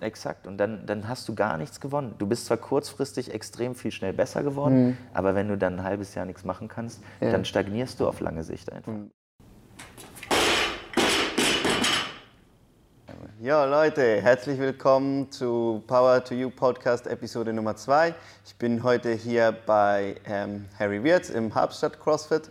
exakt. Und dann, dann hast du gar nichts gewonnen. Du bist zwar kurzfristig extrem viel schnell besser geworden, mhm. aber wenn du dann ein halbes Jahr nichts machen kannst, ja. dann stagnierst du auf lange Sicht einfach. Mhm. Ja, Leute, herzlich willkommen zu Power to You Podcast Episode Nummer 2. Ich bin heute hier bei ähm, Harry Wirtz im Hauptstadt CrossFit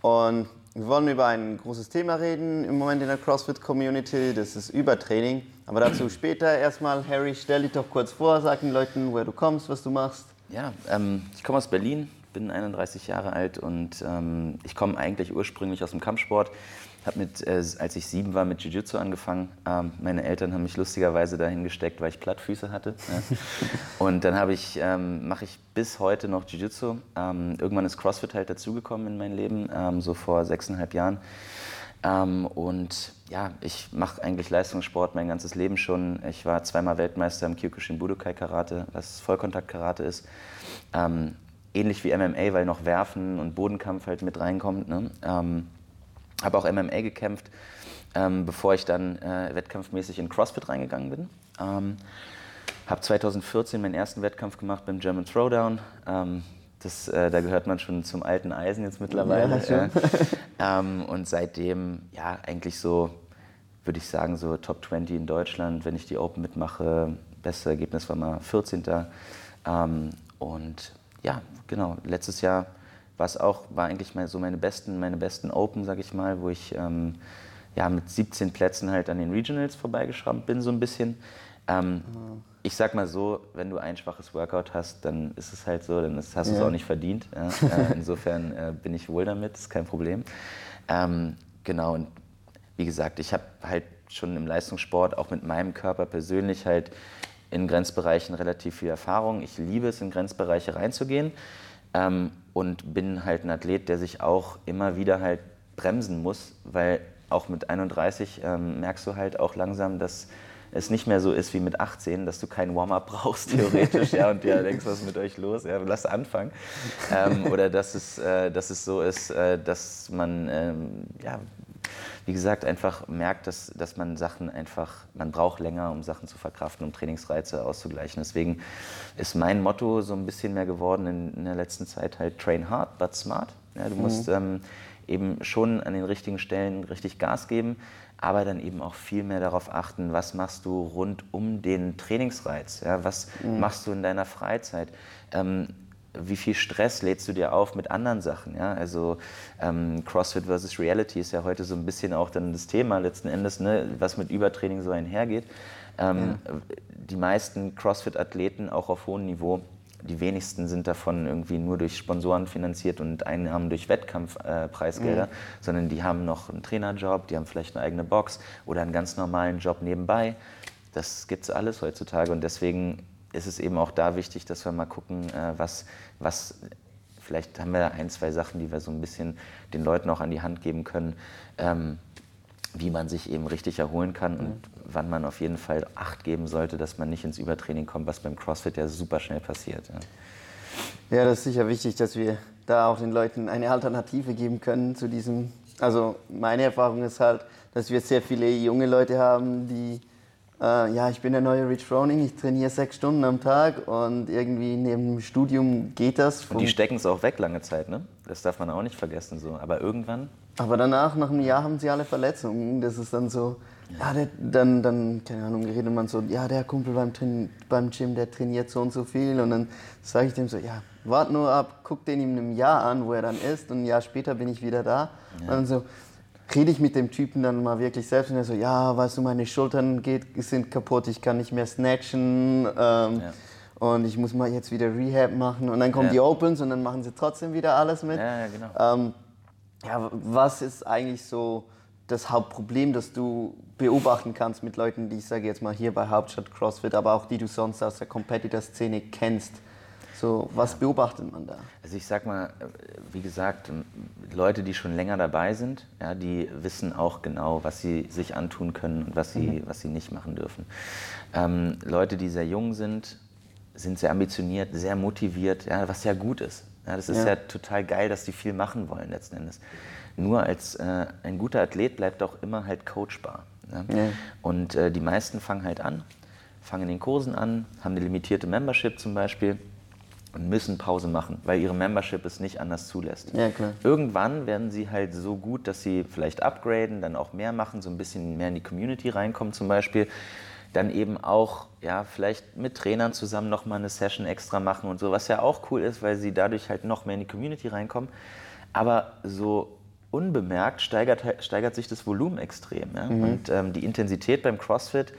und wir wollen über ein großes Thema reden im Moment in der CrossFit-Community, das ist Übertraining. Aber dazu später. Erstmal, Harry, stell dich doch kurz vor, sag den Leuten, woher du kommst, was du machst. Ja, ähm, ich komme aus Berlin, bin 31 Jahre alt und ähm, ich komme eigentlich ursprünglich aus dem Kampfsport habe mit, äh, als ich sieben war, mit Jiu-Jitsu angefangen. Ähm, meine Eltern haben mich lustigerweise dahin gesteckt, weil ich Plattfüße hatte. Ja. Und dann ich, ähm, mache ich bis heute noch Jiu-Jitsu. Ähm, irgendwann ist CrossFit halt dazugekommen in mein Leben, ähm, so vor sechseinhalb Jahren. Ähm, und ja, ich mache eigentlich Leistungssport mein ganzes Leben schon. Ich war zweimal Weltmeister im Kyokushin Budokai Karate, was Vollkontakt-Karate ist. Ähm, ähnlich wie MMA, weil noch Werfen und Bodenkampf halt mit reinkommt. Ne? Habe auch MMA gekämpft, ähm, bevor ich dann äh, wettkampfmäßig in CrossFit reingegangen bin. Ähm, habe 2014 meinen ersten Wettkampf gemacht beim German Throwdown. Ähm, das, äh, da gehört man schon zum alten Eisen jetzt mittlerweile. Ja, äh, und seitdem, ja, eigentlich so, würde ich sagen, so Top 20 in Deutschland. Wenn ich die Open mitmache, beste Ergebnis war mal 14. Ähm, und ja, genau, letztes Jahr was auch war eigentlich mal so meine besten, meine besten Open, sag ich mal, wo ich ähm, ja, mit 17 Plätzen halt an den Regionals vorbeigeschrammt bin, so ein bisschen. Ähm, mhm. Ich sag mal so, wenn du ein schwaches Workout hast, dann ist es halt so, dann hast du es auch nicht verdient. Ja? äh, insofern äh, bin ich wohl damit, ist kein Problem. Ähm, genau, und wie gesagt, ich habe halt schon im Leistungssport, auch mit meinem Körper persönlich halt in Grenzbereichen relativ viel Erfahrung. Ich liebe es, in Grenzbereiche reinzugehen. Ähm, und bin halt ein Athlet, der sich auch immer wieder halt bremsen muss, weil auch mit 31 ähm, merkst du halt auch langsam, dass es nicht mehr so ist wie mit 18, dass du kein Warm-up brauchst, theoretisch, ja, und dir denkst, was ist mit euch los? Ja, lass anfangen. Ähm, oder dass es, äh, dass es so ist, äh, dass man ähm, ja, wie gesagt, einfach merkt, dass, dass man Sachen einfach, man braucht länger, um Sachen zu verkraften, um Trainingsreize auszugleichen. Deswegen ist mein Motto so ein bisschen mehr geworden in, in der letzten Zeit halt train hard, but smart. Ja, du mhm. musst ähm, eben schon an den richtigen Stellen richtig Gas geben, aber dann eben auch viel mehr darauf achten, was machst du rund um den Trainingsreiz, ja, was mhm. machst du in deiner Freizeit. Ähm, wie viel Stress lädst du dir auf mit anderen Sachen? Ja? Also ähm, CrossFit versus Reality ist ja heute so ein bisschen auch dann das Thema letzten Endes, ne, was mit Übertraining so einhergeht. Ähm, ja. Die meisten CrossFit-Athleten, auch auf hohem Niveau, die wenigsten sind davon irgendwie nur durch Sponsoren finanziert und Einnahmen durch Wettkampfpreisgelder, äh, mhm. sondern die haben noch einen Trainerjob, die haben vielleicht eine eigene Box oder einen ganz normalen Job nebenbei. Das gibt es alles heutzutage und deswegen ist es eben auch da wichtig, dass wir mal gucken, äh, was, was, vielleicht haben wir da ein, zwei Sachen, die wir so ein bisschen den Leuten auch an die Hand geben können, ähm, wie man sich eben richtig erholen kann und mhm. wann man auf jeden Fall Acht geben sollte, dass man nicht ins Übertraining kommt, was beim CrossFit ja super schnell passiert. Ja, ja das ist sicher wichtig, dass wir da auch den Leuten eine Alternative geben können zu diesem. Also meine Erfahrung ist halt, dass wir sehr viele junge Leute haben, die äh, ja, ich bin der neue Rich Froning, ich trainiere sechs Stunden am Tag und irgendwie neben dem Studium geht das. Und die stecken es auch weg lange Zeit, ne? Das darf man auch nicht vergessen. So. Aber irgendwann. Aber danach, nach einem Jahr, haben sie alle Verletzungen. Das ist dann so, ja, der, dann, dann, keine Ahnung, redet man so, ja, der Kumpel beim, beim Gym, der trainiert so und so viel. Und dann sage ich dem so, ja, wart nur ab, guck den in einem Jahr an, wo er dann ist. Und ein Jahr später bin ich wieder da. Ja. Und dann so, rede ich mit dem Typen dann mal wirklich selbst und er so, ja, weißt du, meine Schultern geht, sind kaputt, ich kann nicht mehr snatchen ähm, ja. und ich muss mal jetzt wieder Rehab machen und dann kommen ja. die Opens und dann machen sie trotzdem wieder alles mit. Ja, genau. Ähm, ja, was ist eigentlich so das Hauptproblem, das du beobachten kannst mit Leuten, die ich sage jetzt mal hier bei Hauptstadt CrossFit, aber auch die du sonst aus der Competitor-Szene kennst? So, was beobachtet man da? Also ich sag mal, wie gesagt, Leute, die schon länger dabei sind, ja, die wissen auch genau, was sie sich antun können und was sie, mhm. was sie nicht machen dürfen. Ähm, Leute, die sehr jung sind, sind sehr ambitioniert, sehr motiviert, ja, was ja gut ist. Ja, das ist ja. ja. total geil, dass die viel machen wollen letzten Endes. Nur als äh, ein guter Athlet bleibt auch immer halt coachbar. Ja? Und äh, die meisten fangen halt an fangen in den Kursen an, haben eine limitierte Membership zum Beispiel und müssen Pause machen, weil ihre Membership es nicht anders zulässt. Ja. Irgendwann werden sie halt so gut, dass sie vielleicht upgraden, dann auch mehr machen, so ein bisschen mehr in die Community reinkommen zum Beispiel. Dann eben auch, ja, vielleicht mit Trainern zusammen nochmal eine Session extra machen und so, was ja auch cool ist, weil sie dadurch halt noch mehr in die Community reinkommen. Aber so unbemerkt steigert, steigert sich das Volumen extrem. Ja? Und ähm, die Intensität beim CrossFit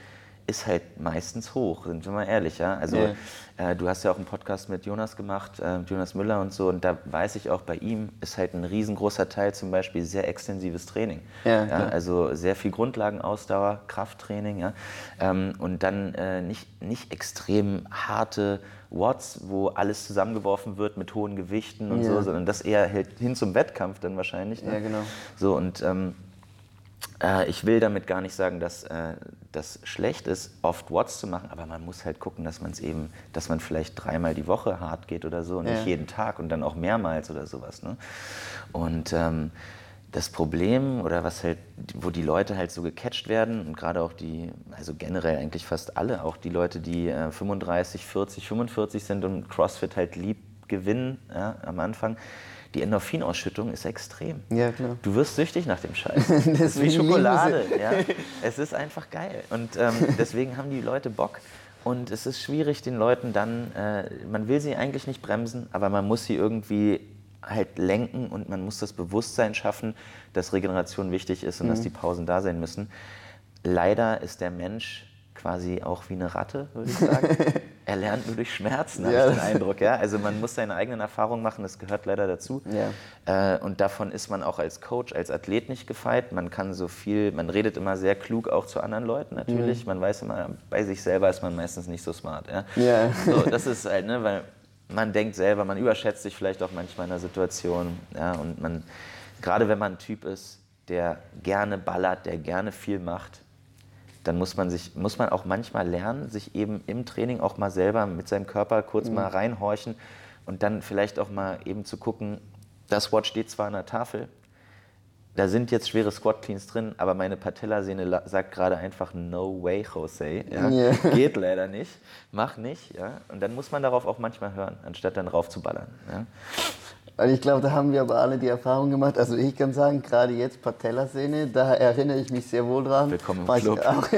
ist halt meistens hoch, sind wir mal ehrlich. Ja? Also Ja. äh, du hast ja auch einen Podcast mit Jonas gemacht, äh, Jonas Müller und so, und da weiß ich auch, bei ihm ist halt ein riesengroßer Teil zum Beispiel sehr extensives Training. Ja, klar. also sehr viel Grundlagenausdauer, Krafttraining, ja? ähm, und dann äh, nicht, nicht extrem harte Watts, wo alles zusammengeworfen wird mit hohen Gewichten und Ja. so, sondern das eher hin zum Wettkampf dann wahrscheinlich. Ne? Ja, genau. So, und ähm, äh, ich will damit gar nicht sagen, dass äh, das schlecht ist, oft Watts zu machen, aber man muss halt gucken, dass man es eben, dass man vielleicht dreimal die Woche hart geht oder so, nicht Ja. jeden Tag und dann auch mehrmals oder sowas. Ne? Und ähm, das Problem oder was halt, wo die Leute halt so gecatcht werden und gerade auch die, also generell eigentlich fast alle, auch die Leute, die äh, 35, 40, 45 sind und CrossFit halt lieb gewinnen ja, am Anfang, die Endorphinausschüttung ist extrem. Ja, klar. Du wirst süchtig nach dem Scheiß. Das ist wie Schokolade. Ja? Es ist einfach geil. Und ähm, deswegen haben die Leute Bock. Und es ist schwierig, den Leuten dann, äh, man will sie eigentlich nicht bremsen, aber man muss sie irgendwie halt lenken und man muss das Bewusstsein schaffen, dass Regeneration wichtig ist und Mhm. dass die Pausen da sein müssen. Leider ist der Mensch quasi auch wie eine Ratte, würde ich sagen. er lernt nur durch Schmerzen, habe Ja, ich den Eindruck. Ja? Also man muss seine eigenen Erfahrungen machen, das gehört leider dazu. Ja. Äh, und davon ist man auch als Coach, als Athlet nicht gefeit. Man kann so viel, man redet immer sehr klug auch zu anderen Leuten natürlich. Man weiß immer, bei sich selber ist man meistens nicht so smart. Ja? Ja. So, das ist halt, ne, weil man denkt selber, man überschätzt sich vielleicht auch manchmal in einer Situation. Ja? Und man, gerade wenn man ein Typ ist, der gerne ballert, der gerne viel macht, dann muss man, sich, muss man auch manchmal lernen, sich eben im Training auch mal selber mit seinem Körper kurz mal reinhorchen und dann vielleicht auch mal eben zu gucken, das Watch steht zwar an der Tafel, da sind jetzt schwere Squat Cleans drin, aber meine Patellasehne la- sagt gerade einfach No way, Jose. Ja? Ja. Geht leider nicht, mach nicht. Ja? Und dann muss man darauf auch manchmal hören, anstatt dann raufzuballern. Ja? Weil ich glaube, da haben wir aber alle die Erfahrung gemacht. Also ich kann sagen, gerade jetzt Patellasehne, da erinnere ich mich sehr wohl dran. Willkommen im War Club. Auch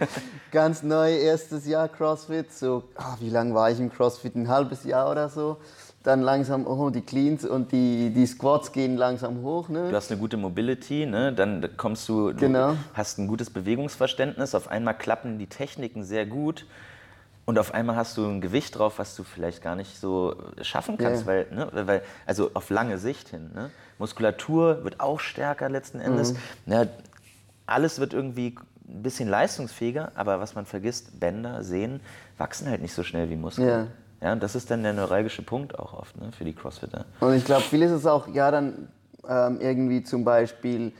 ganz neu, erstes Jahr CrossFit. So, ah, wie lange war ich im CrossFit? Ein halbes Jahr oder so. Dann langsam, oh, die Cleans und die, die Squats gehen langsam hoch. Ne? Du hast eine gute Mobility, ne? dann kommst du, du Genau. hast ein gutes Bewegungsverständnis, auf einmal klappen die Techniken sehr gut und auf einmal hast du ein Gewicht drauf, was du vielleicht gar nicht so schaffen kannst, Ja. weil, ne? weil, also auf lange Sicht hin. Ne? Muskulatur wird auch stärker letzten Endes. Mhm. Ja, alles wird irgendwie ein bisschen leistungsfähiger, aber was man vergisst, Bänder, Sehnen wachsen halt nicht so schnell wie Muskeln. Ja. Ja, und das ist dann der neuralgische Punkt auch oft ne, für die Crossfitter. Und ich glaube, viel ist es auch, ja, dann ähm, irgendwie zum Beispiel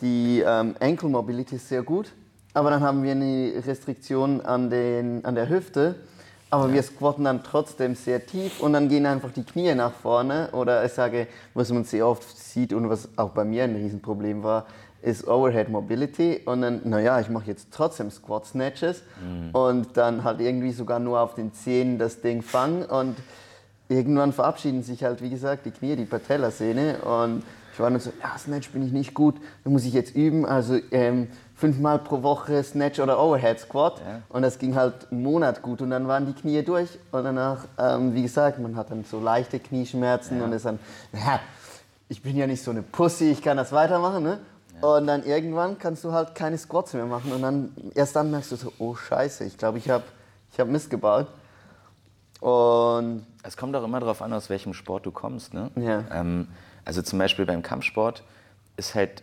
die ähm, Ankle Mobility ist sehr gut, aber dann haben wir eine Restriktion an, den, an der Hüfte, aber wir squatten dann trotzdem sehr tief und dann gehen einfach die Knie nach vorne. Oder ich sage, was man sehr oft sieht und was auch bei mir ein Riesenproblem war, ist Overhead Mobility. Und dann, naja, ich mache jetzt trotzdem Squat Snatches. Und dann halt irgendwie sogar nur auf den Zehen das Ding fangen. Und irgendwann verabschieden sich halt, wie gesagt, die Knie, die Patellasehne. Und ich war dann so, ja, Snatch bin ich nicht gut, da muss ich jetzt üben, also ähm, fünfmal pro Woche Snatch oder Overhead Squat Ja. und das ging halt einen Monat gut und dann waren die Knie durch und danach, ähm, wie gesagt, man hat dann so leichte Knieschmerzen und ist dann, ja, ich bin ja nicht so eine Pussy, ich kann das weitermachen, ne? Und dann irgendwann kannst du halt keine Squats mehr machen und dann erst dann merkst du so, oh Scheiße, ich glaube, ich habe ich hab Mist gebaut. Und Es kommt auch immer darauf an, aus welchem Sport du kommst. Ne? Ja. Ähm, also zum Beispiel beim Kampfsport ist halt,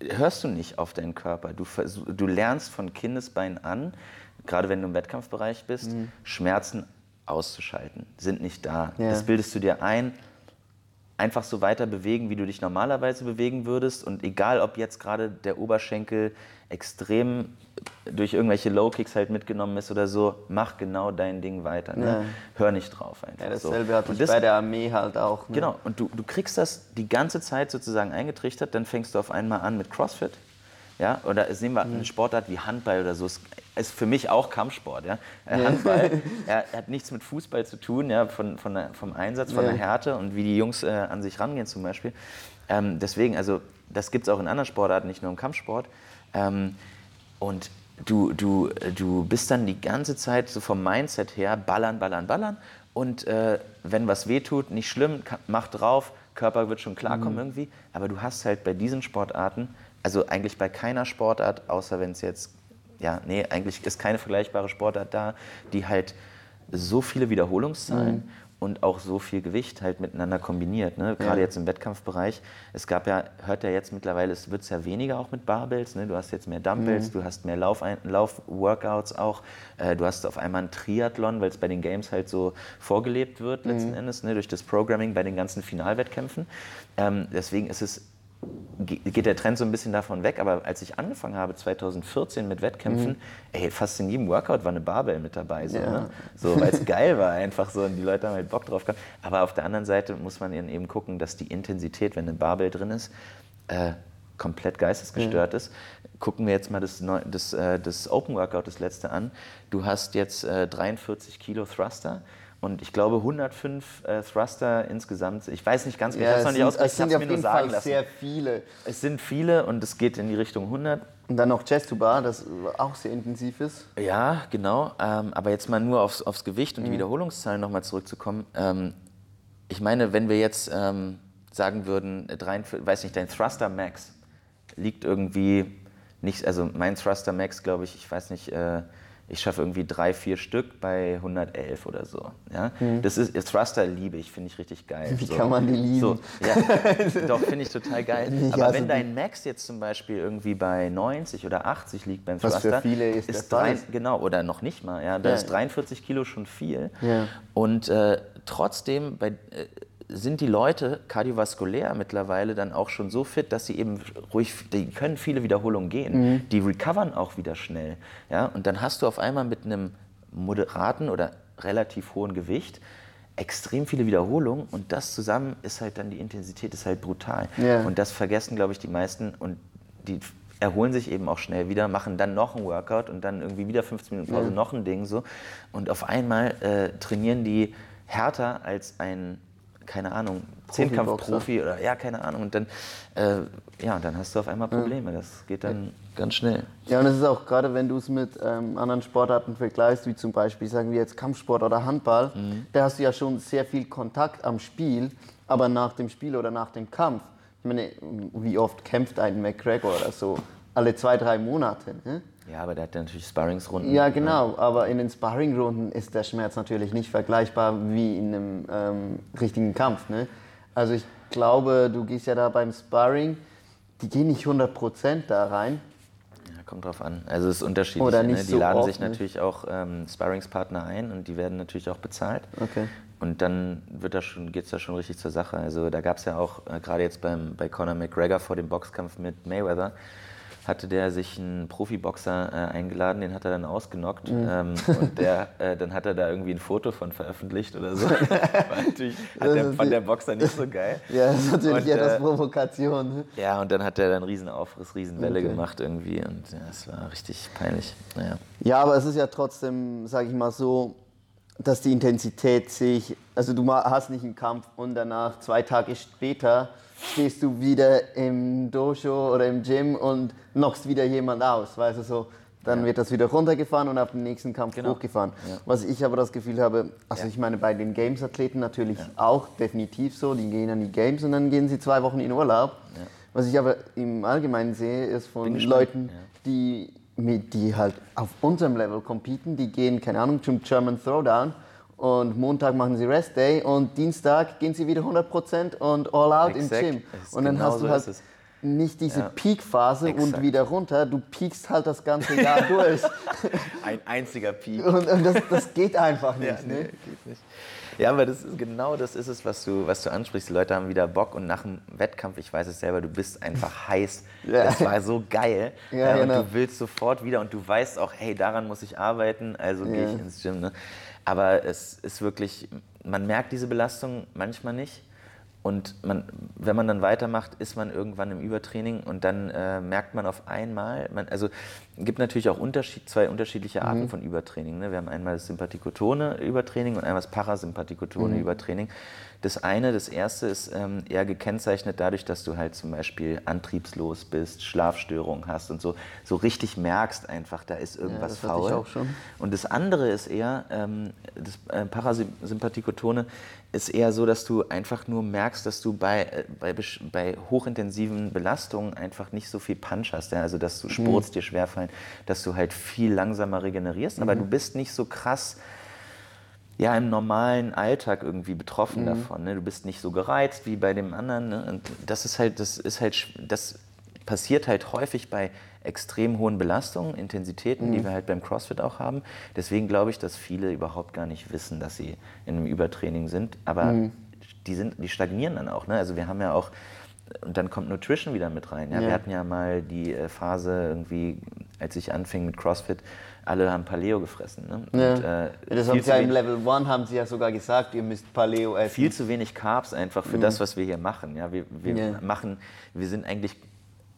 hörst du nicht auf deinen Körper. Du, du lernst von Kindesbein an, gerade wenn du im Wettkampfbereich bist, Mhm. Schmerzen auszuschalten, sind nicht da. Ja. Das bildest du dir ein. Einfach so weiter bewegen, wie du dich normalerweise bewegen würdest. Und egal, ob jetzt gerade der Oberschenkel extrem durch irgendwelche Low-Kicks halt mitgenommen ist oder so, mach genau dein Ding weiter. Ne? Ja. Hör nicht drauf einfach. ja, so. dasselbe hatte Und ich das, bei der Armee halt auch. Ne? Genau, und du, du kriegst das die ganze Zeit sozusagen eingetrichtert, dann fängst du auf einmal an mit CrossFit. Ja, oder es nehmen wir eine Sportart wie Handball oder so. Es- ist für mich auch Kampfsport. Ja? Äh, Handball er hat nichts mit Fußball zu tun, ja? von, von der, vom Einsatz, von Ja. der Härte und wie die Jungs äh, an sich rangehen zum Beispiel. Ähm, deswegen, also das gibt es auch in anderen Sportarten, nicht nur im Kampfsport. Ähm, und du, du, du bist dann die ganze Zeit so vom Mindset her ballern, ballern, ballern. Und äh, wenn was wehtut, nicht schlimm, mach drauf, Körper wird schon klarkommen Mhm. irgendwie. Aber du hast halt bei diesen Sportarten, also eigentlich bei keiner Sportart, außer wenn es jetzt, ja, nee, eigentlich ist keine vergleichbare Sportart da, die halt so viele Wiederholungszahlen Mhm. und auch so viel Gewicht halt miteinander kombiniert. Ne? Gerade Ja. jetzt im Wettkampfbereich. Es gab ja, hört ja jetzt mittlerweile, es wird ja weniger auch mit Barbells. Ne? Du hast jetzt mehr Dumbbells, du hast mehr Lauf- Lauf-Workouts auch. Äh, du hast auf einmal einen Triathlon, weil es bei den Games halt so vorgelebt wird letzten Endes, ne? durch das Programming bei den ganzen Finalwettkämpfen. Ähm, deswegen ist es geht der Trend so ein bisschen davon weg, aber als ich angefangen habe, 2014 mit Wettkämpfen, ey, fast in jedem Workout war eine Barbell mit dabei, so, Ja. ne? so weil es geil war einfach so und die Leute haben halt Bock drauf gehabt. Aber auf der anderen Seite muss man eben gucken, dass die Intensität, wenn eine Barbell drin ist, äh, komplett geistesgestört ist. Gucken wir jetzt mal das, Neu- das, äh, das Open Workout, das letzte an. Du hast jetzt äh, 43 Kilo Thruster. Und ich glaube 105 äh, Thruster insgesamt. Ich weiß nicht ganz genau, ich Ja, habe es noch es nicht ausgerechnet, es sind ich auf habe mir nur jeden sagen Fall lassen. sehr viele. Es sind viele und es geht in die Richtung 100. Und dann noch Chest to Bar, das auch sehr intensiv ist. Ja, genau. Ähm, aber jetzt mal nur aufs, aufs Gewicht und Mhm. die Wiederholungszahlen nochmal zurückzukommen. Ähm, ich meine, wenn wir jetzt ähm, sagen würden, äh, 43, weiß nicht, dein Thruster Max liegt irgendwie nicht, also mein Thruster Max, glaube ich, ich weiß nicht, äh, ich schaffe irgendwie drei, vier Stück bei 111 oder so. Ja? Das ist, Thruster liebe ich, finde ich richtig geil. Mhm. Wie so. kann man die lieben? So, ja, doch, finde ich total geil. Ich Aber hasse wenn dein Max jetzt zum Beispiel irgendwie bei 90 oder 80 liegt beim Was für Thruster, viele ist ist drei, genau, oder noch nicht mal, ja, da Ja. ist 43 Kilo schon viel. Ja. Und äh, trotzdem bei, äh, sind die Leute kardiovaskulär mittlerweile dann auch schon so fit, dass sie eben ruhig, die können viele Wiederholungen gehen. Mhm. Die recovern auch wieder schnell. Ja? Und dann hast du auf einmal mit einem moderaten oder relativ hohen Gewicht extrem viele Wiederholungen und das zusammen ist halt dann die Intensität ist halt brutal. Ja. Und das vergessen, glaube ich, die meisten und die erholen sich eben auch schnell wieder, machen dann noch ein Workout und dann irgendwie wieder 15 Minuten Pause, noch ein Ding so. Und auf einmal äh, trainieren die härter als ein, keine Ahnung, Zehnkampfprofi oder ja, keine Ahnung. Und dann, äh, ja, dann hast du auf einmal Probleme. Das geht dann ganz schnell. Ja, und es ist auch gerade, wenn du es mit ähm, anderen Sportarten vergleichst, wie zum Beispiel, sagen wir jetzt Kampfsport oder Handball, Mhm. da hast du ja schon sehr viel Kontakt am Spiel, aber nach dem Spiel oder nach dem Kampf, ich meine, wie oft kämpft ein McGregor oder so? Alle zwei, drei Monate. Ne? Ja, aber der hat ja natürlich Sparringsrunden. Ja, genau, aber in den Sparringrunden ist der Schmerz natürlich nicht vergleichbar wie in einem ähm, richtigen Kampf. Ne? Also ich glaube, du gehst ja da beim Sparring, die gehen nicht 100% da rein. Ja, kommt drauf an. Also es ist unterschiedlich. Oder ne? nicht Die so laden sich ne? natürlich auch ähm, Sparringspartner ein und die werden natürlich auch bezahlt. Okay. Und dann wird das schon, geht es da schon richtig zur Sache. Also da gab es ja auch, äh, gerade jetzt beim, bei Conor McGregor vor dem Boxkampf mit Mayweather, hatte der sich einen Profiboxer äh, eingeladen, den hat er dann ausgenockt. Mhm. Ähm, und der, äh, dann hat er da irgendwie ein Foto von veröffentlicht oder so. War natürlich, hat der, fand der Boxer nicht so geil. Ja, das ist natürlich Und, etwas äh, Provokation. Ne? Ja, und dann hat er dann riesen Aufriss, riesen Welle Okay. gemacht irgendwie und ja, es war richtig peinlich. Naja. Ja, aber es ist ja trotzdem, sage ich mal so, dass die Intensität sich, also du hast nicht einen Kampf und danach zwei Tage später stehst du wieder im Dojo oder im Gym und knockst wieder jemand aus, weißt du so. Dann Ja. wird das wieder runtergefahren und auf den nächsten Kampf Genau. hochgefahren. Ja. Was ich aber das Gefühl habe, also Ja. ich meine bei den Games-Athleten natürlich auch definitiv so, die gehen an die Games und dann gehen sie zwei Wochen in Urlaub. Was ich aber im Allgemeinen sehe, ist von Leuten, die, die halt auf unserem Level competen, die gehen, keine Ahnung, zum German Throwdown und Montag machen sie Rest Day und Dienstag gehen sie wieder 100% und all out Exakt. im Gym. Und dann genau hast so du halt es. nicht diese Ja. Peak-Phase und wieder runter, du peakst halt das ganze Jahr durch. Ein einziger Peak. Und, und das, das geht einfach nicht. Ja, ne? nee, geht nicht. Ja, aber das ist genau das ist es, was du, was du ansprichst. Die Leute haben wieder Bock und nach dem Wettkampf, ich weiß es selber, du bist einfach heiß. Ja. Das war so geil. Ja, und genau. du willst sofort wieder und du weißt auch, hey, daran muss ich arbeiten, also gehe ich ins Gym. Ne? Aber es ist wirklich, man merkt diese Belastung manchmal nicht. Und man, wenn man dann weitermacht, ist man irgendwann im Übertraining und dann äh, merkt man auf einmal, man, also gibt natürlich auch Unterschied, zwei unterschiedliche Arten mhm. von Übertraining. Ne? Wir haben einmal das Sympathikotone-Übertraining und einmal das Parasympathikotone-Übertraining. Mhm. Das eine, das erste ist ähm, eher gekennzeichnet dadurch, dass du halt zum Beispiel antriebslos bist, Schlafstörungen hast und so, so richtig merkst einfach, da ist irgendwas ja, das faul. Ich auch schon. Und das andere ist eher, ähm, das äh, Parasympathikotone ist eher so, dass du einfach nur merkst, dass du bei, äh, bei, bei hochintensiven Belastungen einfach nicht so viel Punch hast. Ja? Also dass du Sports mhm. dir schwerfallen, dass du halt viel langsamer regenerierst, aber mhm. du bist nicht so krass ja, im normalen Alltag irgendwie betroffen mhm. davon. Ne? Du bist nicht so gereizt wie bei dem anderen. Ne? Und das ist halt, das ist halt, das passiert halt häufig bei extrem hohen Belastungen, Intensitäten, mhm. die wir halt beim CrossFit auch haben. Deswegen glaube ich, dass viele überhaupt gar nicht wissen, dass sie in einem Übertraining sind. Aber mhm. die, sind, die stagnieren dann auch. Ne? Also wir haben ja auch und dann kommt Nutrition wieder mit rein. Ja, ja. Wir hatten ja mal die äh, Phase irgendwie, als ich anfing mit CrossFit, alle haben Paleo gefressen. Ne? Ja. Und, äh, das haben sie ja im Level 1 haben sie ja sogar gesagt, ihr müsst Paleo essen. Viel zu wenig Carbs einfach für mhm. das, was wir hier machen. Ja, wir, wir ja. machen, wir sind eigentlich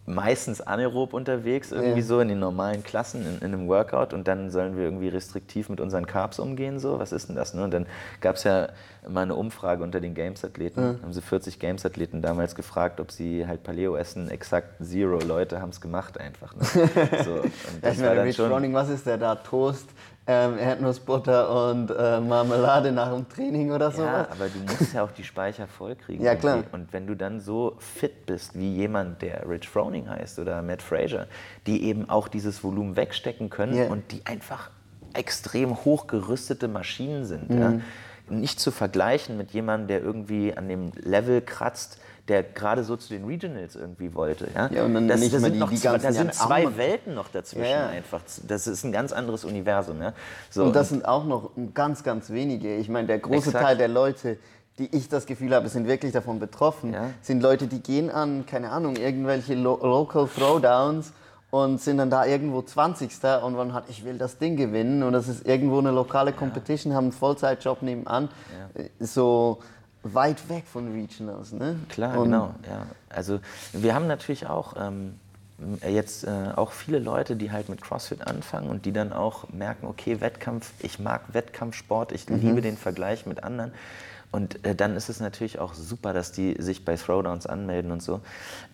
meistens anaerob unterwegs, irgendwie ja. so in den normalen Klassen, in, in, einem Workout und dann sollen wir irgendwie restriktiv mit unseren Carbs umgehen, so, was ist denn das? Ne? Und dann gab es ja mal eine Umfrage unter den Games-Athleten, ja. haben sie 40 Games-Athleten damals gefragt, ob sie halt Paleo essen, exakt zero Leute haben es gemacht einfach. Ne? So, das ja, ich meine, Rich Froning, was ist der da? Toast, ähm, Erdnussbutter und äh, Marmelade nach dem Training oder so. Ja, aber du musst ja auch die Speicher vollkriegen. ja, klar. Und wenn du dann so fit bist wie jemand, der Rich Froning heißt oder Matt Fraser, die eben auch dieses Volumen wegstecken können yeah. und die einfach extrem hochgerüstete Maschinen sind. Mhm. Ja? Nicht zu vergleichen mit jemandem, der irgendwie an dem Level kratzt, der gerade so zu den Regionals irgendwie wollte. Ja, ja und dann das, nicht das sind, die, die zwei, da sind zwei Arme. Welten noch dazwischen ja, ja. einfach. Das ist ein ganz anderes Universum. Ja? So, und das und sind auch noch ganz, ganz wenige. Ich meine, der große exakt. Teil der Leute, die ich das Gefühl habe, sind wirklich davon betroffen, ja. sind Leute, die gehen an, keine Ahnung, irgendwelche Lo Local Throwdowns und sind dann da irgendwo 20. und man hat, ich will das Ding gewinnen und das ist irgendwo eine lokale Competition, haben einen Vollzeitjob nebenan. So, weit weg von Regionals. Ne? Klar, und genau. Ja. Also wir haben natürlich auch ähm, jetzt äh, auch viele Leute, die halt mit CrossFit anfangen und die dann auch merken, okay, Wettkampf, ich mag Wettkampfsport, ich mhm. liebe den Vergleich mit anderen. Und äh, dann ist es natürlich auch super, dass die sich bei Throwdowns anmelden und so.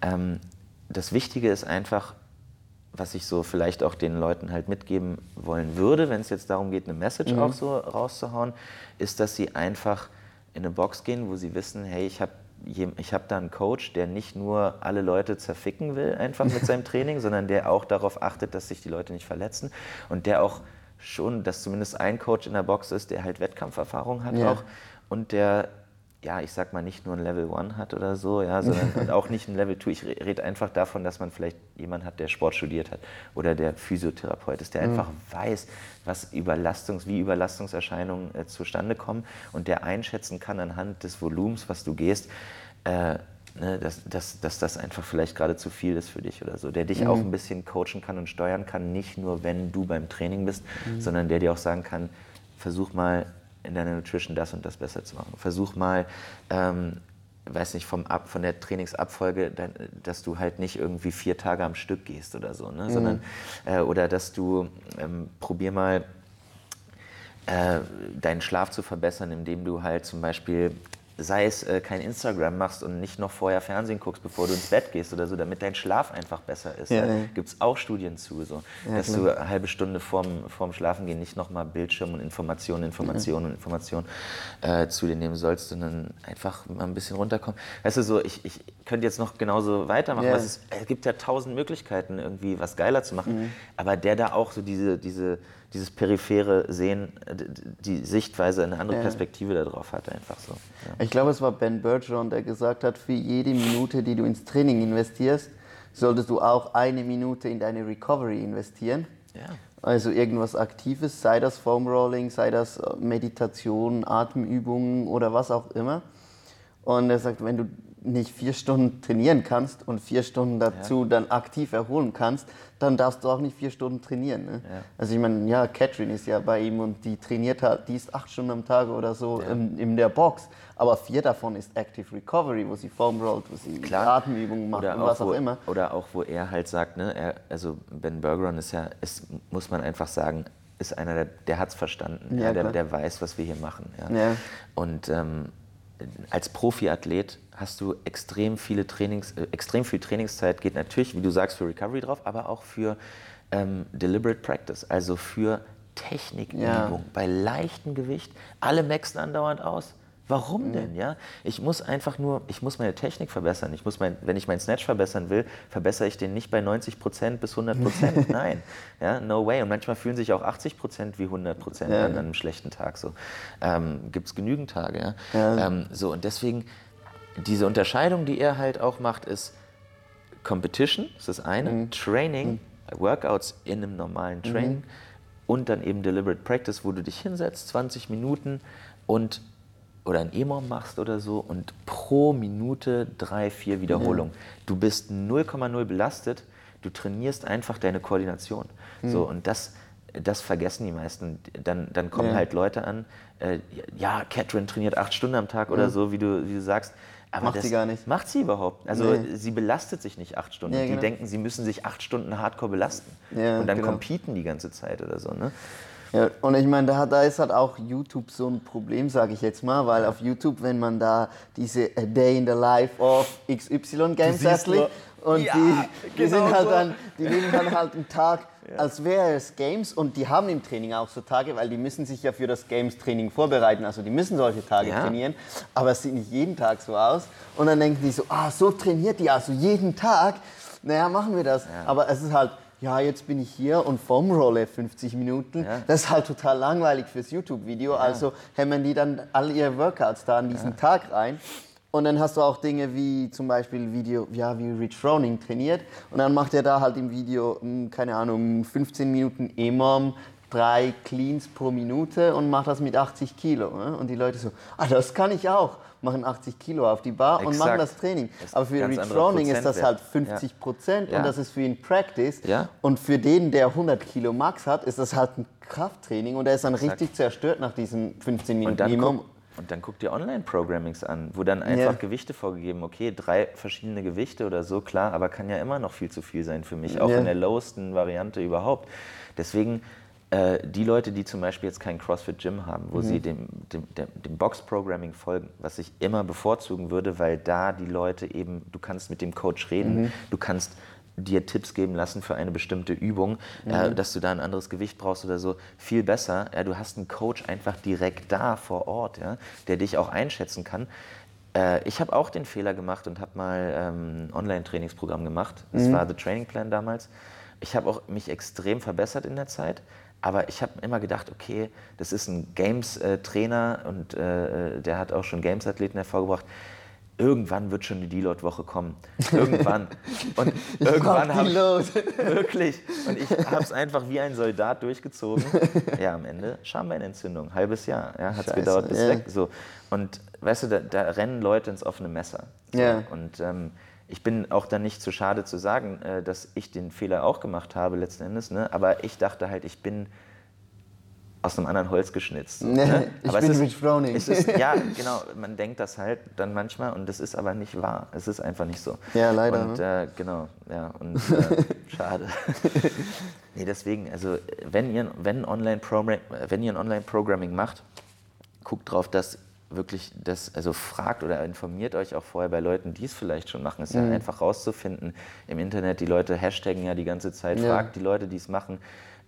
Ähm, das Wichtige ist einfach, was ich so vielleicht auch den Leuten halt mitgeben wollen würde, wenn es jetzt darum geht, eine Message mhm. auch so rauszuhauen, ist, dass sie einfach in eine Box gehen, wo sie wissen, hey, ich habe ich habe da einen Coach, der nicht nur alle Leute zerficken will, einfach mit seinem Training, sondern der auch darauf achtet, dass sich die Leute nicht verletzen und der auch schon, dass zumindest ein Coach in der Box ist, der halt Wettkampferfahrung hat ja. auch und der ja, ich sag mal, nicht nur ein Level 1 hat oder so, ja, sondern auch nicht ein Level 2. Ich rede einfach davon, dass man vielleicht jemanden hat, der Sport studiert hat oder der Physiotherapeut ist, der mhm. einfach weiß, was Überlastungs-, wie Überlastungserscheinungen äh, zustande kommen und der einschätzen kann anhand des Volumens, was du gehst, äh, ne, dass, dass, dass das einfach vielleicht gerade zu viel ist für dich oder so. Der dich mhm. auch ein bisschen coachen kann und steuern kann, nicht nur, wenn du beim Training bist, mhm. sondern der dir auch sagen kann, versuch mal in deiner Nutrition das und das besser zu machen. Versuch mal, ähm, weiß nicht, vom Ab, von der Trainingsabfolge, dass du halt nicht irgendwie vier Tage am Stück gehst oder so, ne? Mhm. sondern äh, oder dass du ähm, probier mal äh, deinen Schlaf zu verbessern, indem du halt zum Beispiel sei es äh, kein Instagram machst und nicht noch vorher Fernsehen guckst, bevor du ins Bett gehst oder so, damit dein Schlaf einfach besser ist. Ja, ja. Gibt es auch Studien zu, so, ja, dass klar. du eine halbe Stunde vorm, vorm Schlafengehen nicht nochmal Bildschirm und Informationen, Informationen und Informationen äh, zu dir nehmen sollst, sondern einfach mal ein bisschen runterkommen. Weißt du, so, ich, ich könnte jetzt noch genauso weitermachen. Yeah. Es, es, gibt ja tausend Möglichkeiten, irgendwie was geiler zu machen, mhm. aber der da auch so diese, diese dieses periphere Sehen, die Sichtweise, eine andere Perspektive ja. darauf hat, einfach so. Ja. Ich glaube, es war Ben Bergeron, der gesagt hat, für jede Minute, die du ins Training investierst, solltest du auch eine Minute in deine Recovery investieren. Ja. Also irgendwas Aktives, sei das Foam Rolling, sei das äh, Meditation, Atemübungen oder was auch immer. Und er sagt, wenn du nicht vier Stunden trainieren kannst und vier Stunden dazu ja. dann aktiv erholen kannst, dann darfst du auch nicht vier Stunden trainieren. Ne? Ja. Also ich meine, ja, Catherine ist ja bei ihm und die trainiert halt, die ist acht Stunden am Tag oder so ja. in, in, der Box. Aber vier davon ist Active Recovery, wo sie Foam rollt, wo sie Klar. Atemübungen macht oder und was auch, wo, immer. Oder auch, wo er halt sagt, ne, er, also Ben Bergeron ist ja, ist, muss man einfach sagen, ist einer, der, der hat es verstanden, ja, der, der, weiß, was wir hier machen. Und ähm, als Profiathlet hast du extrem viele Trainings, äh, extrem viel Trainingszeit, geht natürlich, wie du sagst, für Recovery drauf, aber auch für ähm, Deliberate Practice, also für Technikübung ja. bei leichtem Gewicht. Alle maxen andauernd aus. Warum mhm. denn, ja? Ich muss einfach nur, ich muss meine Technik verbessern. Ich muss mein, wenn ich meinen Snatch verbessern will, verbessere ich den nicht bei 90% bis 100% Nein, ja, no way. Und manchmal fühlen sich auch 80% wie 100 ja. an einem schlechten Tag. So ähm, gibt es genügend Tage, ja. ja. Ähm, so und deswegen diese Unterscheidung, die er halt auch macht, ist Competition, das ist das eine, mhm. Training, mhm. Workouts in einem normalen Training mhm. und dann eben Deliberate Practice, wo du dich hinsetzt, 20 Minuten und oder ein EMOM machst oder so und pro Minute drei, vier Wiederholungen. Ja. Du bist 0,0 belastet, du trainierst einfach deine Koordination. Mhm. So, und das, das vergessen die meisten. Dann, dann kommen ja. halt Leute an, äh, ja, Catherine trainiert acht Stunden am Tag oder mhm. so, wie du, wie du sagst. Aber macht sie gar nicht. Macht sie überhaupt. Also nee. sie belastet sich nicht acht Stunden. Ja, genau. Die denken, sie müssen sich acht Stunden hardcore belasten. Ja, und dann genau. competen die ganze Zeit oder so. Ne? Ja, und ich meine, da, da ist halt auch YouTube so ein Problem, sage ich jetzt mal, weil auf YouTube, wenn man da diese A Day in the Life of XY Games Athlete und ja, die, die genau sind halt so. dann, die nehmen dann halt einen Tag, ja. als wäre es Games und die haben im Training auch so Tage, weil die müssen sich ja für das Games Training vorbereiten, also die müssen solche Tage ja. trainieren, aber es sieht nicht jeden Tag so aus und dann denken die so, ah, so trainiert die also jeden Tag, naja, machen wir das, aber es ist halt ja, jetzt bin ich hier und Foamrolle 50 Minuten. Ja. Das ist halt total langweilig fürs YouTube-Video. Ja. Also hämmern die dann all ihre Workouts da an diesen ja. Tag rein. Und dann hast du auch Dinge wie zum Beispiel Video, ja, wie Rich Froning trainiert. Und dann macht er da halt im Video, hm, keine Ahnung, 15 Minuten EMOM, drei Cleans pro Minute und macht das mit 80 Kilo. Ne? Und die Leute so, ah, das kann ich auch machen 80 Kilo auf die Bar Exakt. und machen das Training. Das Aber für Reed Froning ist das halt 50 Prozent ja. und das ist für ihn Practice. Ja. Und für den, der 100 Kilo Max hat, ist das halt ein Krafttraining und er ist dann Exakt. richtig zerstört nach diesen 15 Minuten. Und dann, und dann guck dir Online-Programmings an, wo dann einfach yeah. Gewichte vorgegeben, okay, drei verschiedene Gewichte oder so, klar, aber kann ja immer noch viel zu viel sein für mich, auch yeah. in der lowsten Variante überhaupt. Deswegen äh, die Leute, die zum Beispiel jetzt kein CrossFit Gym haben, wo mhm. sie dem, dem, dem Box-Programming folgen, was ich immer bevorzugen würde, weil da die Leute eben, du kannst mit dem Coach reden, mhm. du kannst dir Tipps geben lassen für eine bestimmte Übung, äh, mhm. äh, dass du da ein anderes Gewicht brauchst oder so, viel besser. Ja, du hast einen Coach einfach direkt da vor Ort, ja, der dich auch einschätzen kann. Äh, ich habe auch den Fehler gemacht und habe mal ähm, ein Online-Trainingsprogramm gemacht. Das mhm. war The Training Plan damals. Ich habe auch mich extrem verbessert in der Zeit. Aber ich habe immer gedacht, okay, das ist ein Games-Trainer und äh, der hat auch schon Games-Athleten hervorgebracht. Irgendwann wird schon die Deload-Woche kommen. Irgendwann. Und ich irgendwann habe ich wirklich. Und ich habe es einfach wie ein Soldat durchgezogen. Ja, am Ende Schambeinentzündung, halbes Jahr. Ja, hat es gedauert bis ja. weg. So. Und weißt du, da, da, rennen Leute ins offene Messer. So. Ja. Und ähm, ich bin auch dann nicht zu schade zu sagen, äh, dass ich den Fehler auch gemacht habe letzten Endes. Ne? Aber ich dachte halt, ich bin aus einem anderen Holz geschnitzt. So, ne? Ich aber bin Rich Browning. ja, genau. Man denkt das halt dann manchmal und das ist aber nicht wahr. Es ist einfach nicht so. Ja, leider. Und ne? äh, genau, ja, und äh, schade. nee, deswegen, also wenn ihr, wenn Online wenn ihr ein Online-Programming macht, guckt drauf, dass wirklich das, also fragt oder informiert euch auch vorher bei Leuten, die es vielleicht schon machen. Es ist mhm. ja einfach rauszufinden im Internet. Die Leute hashtaggen ja die ganze Zeit. Ja. Fragt die Leute, die es machen.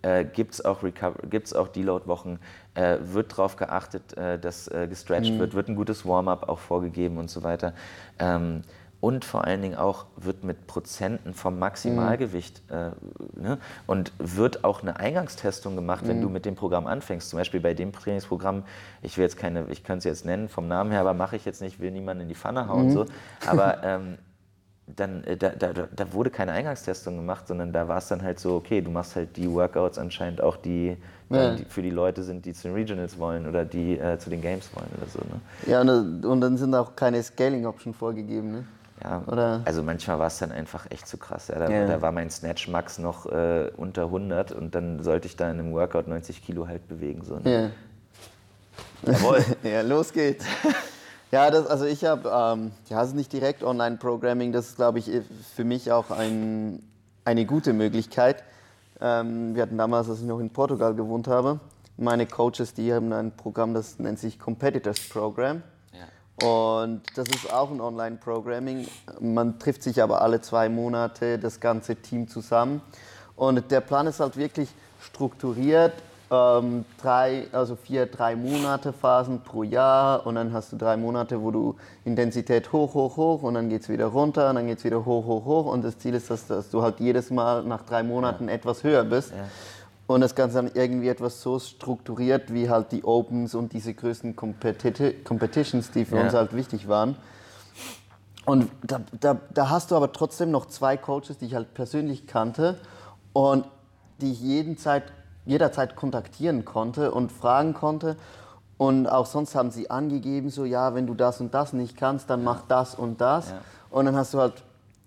Äh, Gibt es auch, gibt's auch Deload-Wochen? Äh, wird darauf geachtet, äh, dass äh, gestretched mhm. wird? Wird ein gutes Warm-up auch vorgegeben und so weiter? Ähm, und vor allen Dingen auch wird mit Prozenten vom Maximalgewicht mhm. äh, ne? und wird auch eine Eingangstestung gemacht, wenn mhm. du mit dem Programm anfängst. Zum Beispiel bei dem Trainingsprogramm, ich will jetzt keine, ich könnte es jetzt nennen vom Namen her, aber mache ich jetzt nicht, will niemanden in die Pfanne hauen mhm. so. Aber ähm, dann, äh, da, da, da wurde keine Eingangstestung gemacht, sondern da war es dann halt so, okay, du machst halt die Workouts anscheinend auch, die, Ja. die für die Leute sind, die zu den Regionals wollen oder die äh, zu den Games wollen oder so. Ne? Ja, und, und dann sind auch keine Scaling-Option vorgegeben. Ne? Ja, Oder- also manchmal war es dann einfach echt zu krass. Ja. Da, Ja. da war mein Snatch Max noch äh, unter 100 und dann sollte ich da in einem Workout 90 Kilo halt bewegen. So, ne? Ja. Jawohl. ja, los geht's. Ja, das, also ich habe, ähm, ja, es ist nicht direkt Online-Programming, das ist, glaube ich, für mich auch ein, eine gute Möglichkeit. Ähm, wir hatten damals, als ich noch in Portugal gewohnt habe, meine Coaches, die haben ein Programm, das nennt sich Competitors Program. Ja. Und das ist auch ein Online-Programming. Man trifft sich aber alle zwei Monate, das ganze Team zusammen. Und der Plan ist halt wirklich strukturiert. Ähm, drei, also vier drei Monate Phasen pro Jahr und dann hast du drei Monate, wo du Intensität hoch, hoch, hoch und dann geht es wieder runter und dann geht es wieder hoch, hoch, hoch und das Ziel ist, dass, dass du halt jedes Mal nach drei Monaten etwas höher bist. Und das Ganze dann irgendwie etwas so strukturiert wie halt die Opens und diese größten Competi Competitions, die für Ja. uns halt wichtig waren. Und da, da, da hast du aber trotzdem noch zwei Coaches, die ich halt persönlich kannte und die ich jeden Zeit, jederzeit kontaktieren konnte und fragen konnte. Und auch sonst haben sie angegeben, so ja, wenn du das und das nicht kannst, dann mach das und das. Ja. Und dann hast du halt,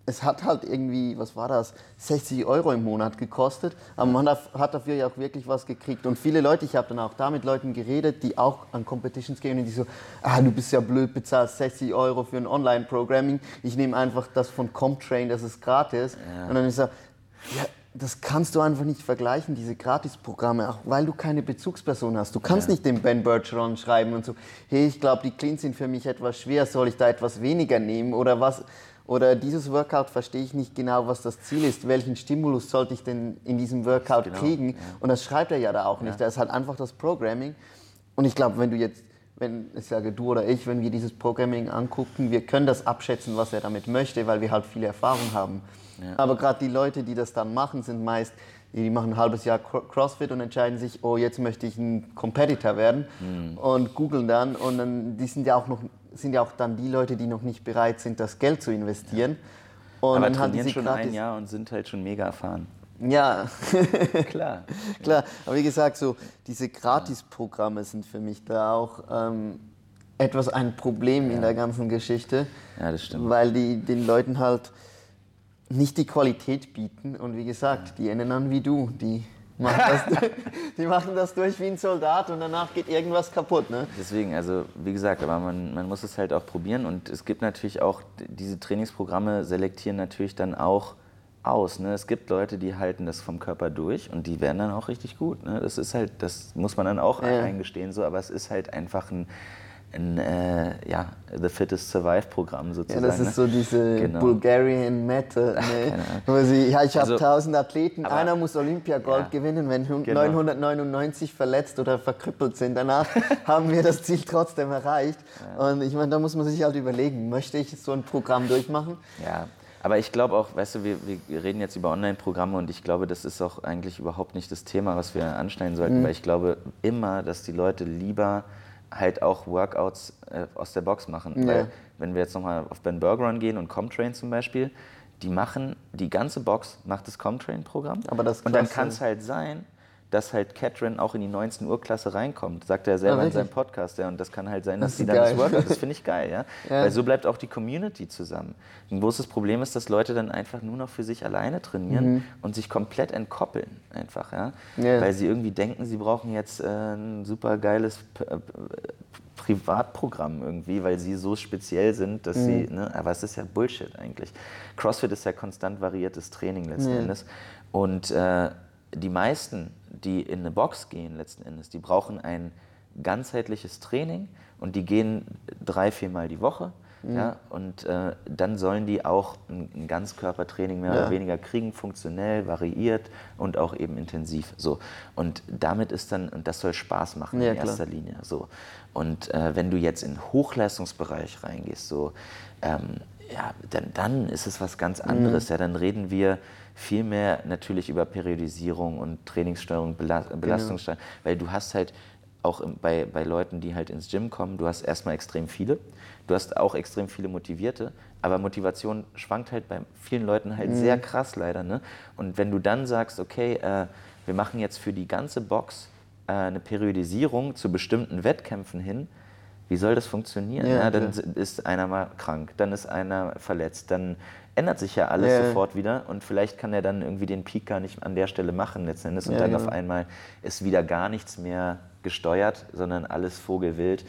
es hat halt irgendwie, was war das, 60 Euro im Monat gekostet, aber man hat dafür ja auch wirklich was gekriegt. Und viele Leute, ich habe dann auch da mit Leuten geredet, die auch an Competitions gehen und die so, ah, du bist ja blöd, bezahlst 60 Euro für ein Online-Programming, ich nehme einfach das von Comtrain, das ist gratis. Und dann ist er, ja, das kannst du einfach nicht vergleichen, diese Gratisprogramme, auch weil du keine Bezugsperson hast. Du kannst nicht dem Ben Bergeron schreiben und so, hey, ich glaube, die Cleans sind für mich etwas schwer, soll ich da etwas weniger nehmen oder was? Oder dieses Workout verstehe ich nicht genau, was das Ziel ist. Welchen Stimulus sollte ich denn in diesem Workout Genau, kriegen? ja. Und das schreibt er ja da auch nicht. Da ist halt einfach das Programming. Und ich glaube, wenn du jetzt, wenn ich sage du oder ich, wenn wir dieses Programming angucken, wir können das abschätzen, was er damit möchte, weil wir halt viel Erfahrung haben. Aber gerade die Leute, die das dann machen, sind meist, die machen ein halbes Jahr Cro- CrossFit und entscheiden sich, oh, jetzt möchte ich ein Competitor werden Hm. und googeln dann und dann, die sind ja auch noch, sind ja auch dann die Leute, die noch nicht bereit sind, das Geld zu investieren. Und Aber dann trainieren diese schon ein Jahr und sind halt schon mega erfahren. Ja, Klar. Klar, aber wie gesagt, so diese Gratisprogramme sind für mich da auch ähm, etwas ein Problem in der ganzen Geschichte. Ja, das stimmt. Weil die den Leuten halt nicht die Qualität bieten. Und wie gesagt, die enden an wie du. Die machen, das, die machen das durch wie ein Soldat und danach geht irgendwas kaputt. Ne? Deswegen, also wie gesagt, aber man, man muss es halt auch probieren und es gibt natürlich auch, diese Trainingsprogramme selektieren natürlich dann auch aus. Ne? Es gibt Leute, die halten das vom Körper durch und die werden dann auch richtig gut. Ne? Das ist halt, das muss man dann auch Ja. eingestehen, so, aber es ist halt einfach ein, ein äh, ja, The Fittest Survive Programm Ja, sozusagen. das ist ne? so diese Genau. Bulgarian Method. Ne? sie, ja, ich habe Also, 1000 Athleten, einer muss Olympiagold Ja. gewinnen, wenn Genau. 999 verletzt oder verkrüppelt sind. Danach haben wir das Ziel trotzdem erreicht. Und ich meine, da muss man sich halt überlegen, möchte ich so ein Programm durchmachen? Ja, aber ich glaube auch, weißt du, wir, wir reden jetzt über Online-Programme und ich glaube, das ist auch eigentlich überhaupt nicht das Thema, was wir anschneiden sollten, Mhm. weil ich glaube immer, dass die Leute lieber halt auch Workouts äh, aus der Box machen. Ja. Weil, wenn wir jetzt nochmal auf Ben Bergeron gehen und Comtrain zum Beispiel, die machen, die ganze Box macht das Comtrain-Programm. Aber das und dann kann es halt sein, dass halt Catherine auch in die 19 Uhr Klasse reinkommt, sagt er selber Ah, in seinem? Podcast. Ja, und das kann halt sein, dass Das sie dann das geil. Workout, das finde ich geil, ja? Ja. Weil so bleibt auch die Community zusammen. Ein großes Problem ist, dass Leute dann einfach nur noch für sich alleine trainieren und sich komplett entkoppeln einfach, ja? Mhm. Ja. Weil sie irgendwie denken, sie brauchen jetzt äh, ein super geiles P äh, Privatprogramm irgendwie, weil sie so speziell sind, dass sie, Mhm. ne? aber es ist ja Bullshit eigentlich. CrossFit ist ja konstant variiertes Training letzten. Endes und äh, die meisten, die in eine Box gehen letzten Endes, die brauchen ein ganzheitliches Training und die gehen drei, viermal die Woche. Mhm. Ja, und äh, dann sollen die auch ein, ein Ganzkörpertraining mehr Ja. oder weniger kriegen, funktionell, variiert und auch eben intensiv. So. Und damit ist dann, und das soll Spaß machen Ja, in klar. erster Linie. So. Und äh, wenn du jetzt in den Hochleistungsbereich reingehst, so, ähm, ja, dann, dann ist es was ganz anderes. Ja, dann reden wir viel mehr natürlich über Periodisierung und Trainingssteuerung, Bela Belastungssteuerung, weil du hast halt auch bei, bei Leuten, die halt ins Gym kommen, du hast erstmal extrem viele, du hast auch extrem viele Motivierte, Aber Motivation schwankt halt bei vielen Leuten halt mhm. sehr krass leider. Ne? Und wenn du dann sagst, okay, äh, wir machen jetzt für die ganze Box äh, eine Periodisierung zu bestimmten Wettkämpfen hin, wie soll das funktionieren? Ja, ja, dann ist einer mal krank, dann ist einer verletzt, dann ändert sich ja alles ja. sofort wieder und vielleicht kann er dann irgendwie den Peak gar nicht an der Stelle machen letzten Endes und dann genau. auf einmal ist wieder gar nichts mehr gesteuert, sondern alles vogelwild.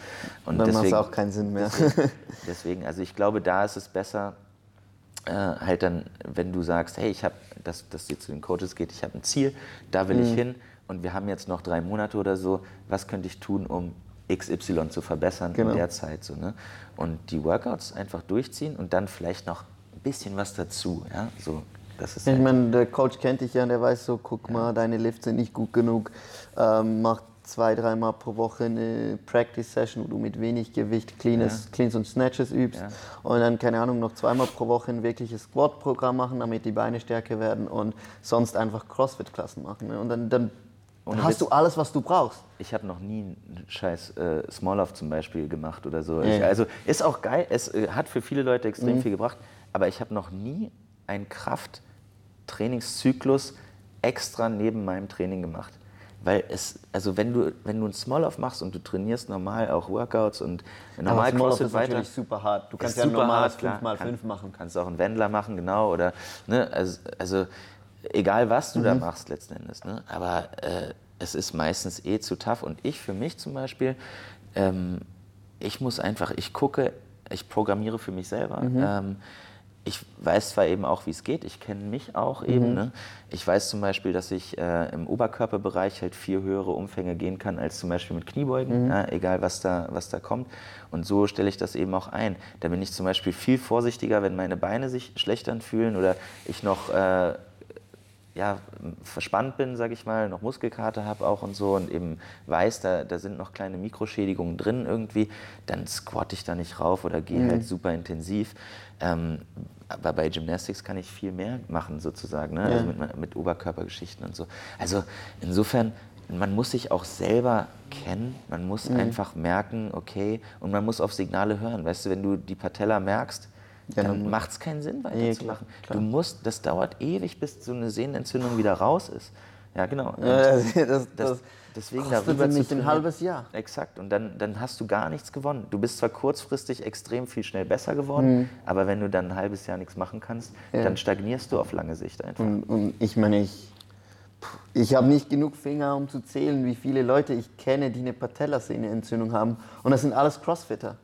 Und dann macht es auch keinen Sinn mehr. Deswegen, deswegen, also ich glaube, da ist es besser, äh, halt dann, wenn du sagst, hey, ich habe, dass das jetzt zu den Coaches geht, ich habe ein Ziel, da will mhm. ich hin und wir haben jetzt noch drei Monate oder so, was könnte ich tun, um XY zu verbessern genau. in der Zeit. So, ne? Und die Workouts einfach durchziehen und dann vielleicht noch bisschen was dazu. Ja? So, das ist ich halt meine, der Coach kennt dich ja und der weiß so, guck ja. mal, deine Lifts sind nicht gut genug, ähm, mach zwei, dreimal pro Woche eine Practice-Session, wo du mit wenig Gewicht Cleans, ja. Cleans und Snatches übst ja. und dann, keine Ahnung, noch zweimal pro Woche ein wirkliches Squat-Programm machen, damit die Beine stärker werden und sonst einfach Crossfit-Klassen machen. Ne? Und dann, dann und hast du alles, was du brauchst. Ich habe noch nie einen scheiß äh, Small-Off zum Beispiel gemacht oder so. Ja. Ich, also ist auch geil, es äh, hat für viele Leute extrem mhm. viel gebracht, aber ich habe noch nie einen Krafttrainingszyklus extra neben meinem Training gemacht. Weil es, also wenn du, wenn du einen Small-Off machst und du trainierst normal auch Workouts und normal Aber CrossFit ist weiter, natürlich super hart. Du kannst ja normal 5x5 machen. Kannst auch einen Wendler machen, genau. Oder, ne, also, also egal was du mhm. da machst letzten Endes. Ne? Aber äh, es ist meistens eh zu tough. Und ich für mich zum Beispiel, ähm, ich muss einfach, ich gucke, ich programmiere für mich selber. Mhm. Ähm, ich weiß zwar eben auch, wie es geht, ich kenne mich auch eben. Mhm. Ne? Ich weiß zum Beispiel, dass ich äh, im Oberkörperbereich halt viel höhere Umfänge gehen kann als zum Beispiel mit Kniebeugen, mhm. ja, egal was da, was da kommt. Und so stelle ich das eben auch ein. Da bin ich zum Beispiel viel vorsichtiger, wenn meine Beine sich schlecht anfühlen oder ich noch äh, ja, verspannt bin, sage ich mal, noch Muskelkater habe auch und so und eben weiß, da, da sind noch kleine Mikroschädigungen drin irgendwie, dann squatte ich da nicht rauf oder gehe mhm. halt super intensiv. Ähm, aber bei Gymnastics kann ich viel mehr machen sozusagen, ne? Ja. also mit, mit Oberkörpergeschichten und so. Also insofern, man muss sich auch selber kennen, man muss mhm. einfach merken, okay, und man muss auf Signale hören. Weißt du, wenn du die Patella merkst, dann macht es keinen Sinn, weiterzumachen. Nee, du musst, das dauert ewig, bis so eine Sehnenentzündung wieder raus ist. Ja, genau. Ja, das, das, das, deswegen darüber nicht ein halbes Jahr. Exakt. Und dann, dann hast du gar nichts gewonnen. Du bist zwar kurzfristig extrem viel schnell besser geworden, mhm. aber wenn du dann ein halbes Jahr nichts machen kannst, ja. dann stagnierst du auf lange Sicht einfach. Und, und ich meine, ich, ich habe nicht genug Finger, um zu zählen, wie viele Leute ich kenne, die eine Patellasehnenentzündung haben. Und das sind alles Crossfitter.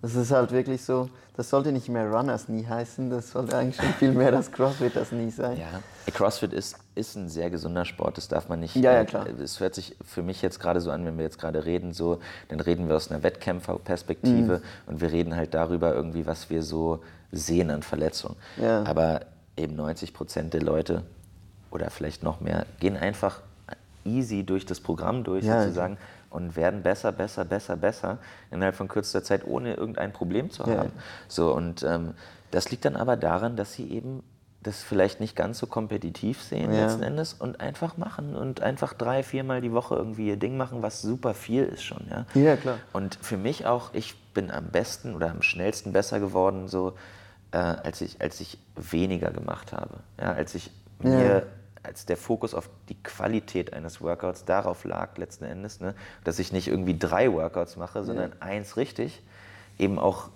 Das ist halt wirklich so, das sollte nicht mehr Runners nie heißen, das sollte eigentlich schon viel mehr das CrossFit das nie sein. Ja, CrossFit ist, ist ein sehr gesunder Sport, das darf man nicht. Ja, ja, klar. Es hört sich für mich jetzt gerade so an, wenn wir jetzt gerade reden, so, dann reden wir aus einer Wettkämpferperspektive mhm. und wir reden halt darüber irgendwie, was wir so sehen an Verletzungen. Ja. Aber eben 90 Prozent der Leute oder vielleicht noch mehr gehen einfach easy durch das Programm durch ja, sozusagen und werden besser, besser, besser, besser innerhalb von kürzester Zeit, ohne irgendein Problem zu haben. Ja. So, und ähm, das liegt dann aber daran, dass sie eben das vielleicht nicht ganz so kompetitiv sehen ja. letzten Endes und einfach machen und einfach drei, viermal die Woche irgendwie ihr Ding machen, was super viel ist schon. Ja, ja klar. Und für mich auch, ich bin am besten oder am schnellsten besser geworden, so äh, als, ich, als ich weniger gemacht habe. Ja, als ich mir als der Fokus auf die Qualität eines Workouts darauf lag letzten Endes, ne? dass ich nicht irgendwie drei Workouts mache, sondern ja. eins richtig, eben auch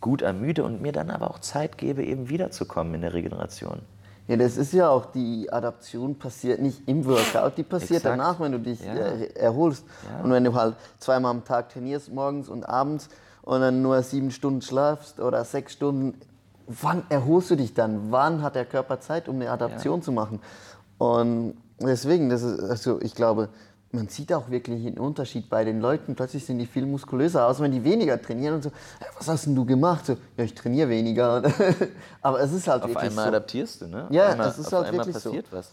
gut ermüde und mir dann aber auch Zeit gebe, eben wiederzukommen in der Regeneration. Ja, das ist ja auch, die Adaption passiert nicht im Workout, die passiert Exakt. danach, wenn du dich ja. erholst. Ja. Und wenn du halt zweimal am Tag trainierst, morgens und abends, und dann nur sieben Stunden schlafst oder sechs Stunden, wann erholst du dich dann? Wann hat der Körper Zeit, um eine Adaption ja. zu machen? Und deswegen, das ist, also ich glaube, man sieht auch wirklich einen Unterschied bei den Leuten. Plötzlich sind die viel muskulöser aus, wenn die weniger trainieren und so, was hast denn du gemacht? So, ja, ich trainiere weniger. Aber es ist halt auf wirklich einmal so. adaptierst du, ne? Auf ja, einmal, es ist halt einmal wirklich passiert so. was.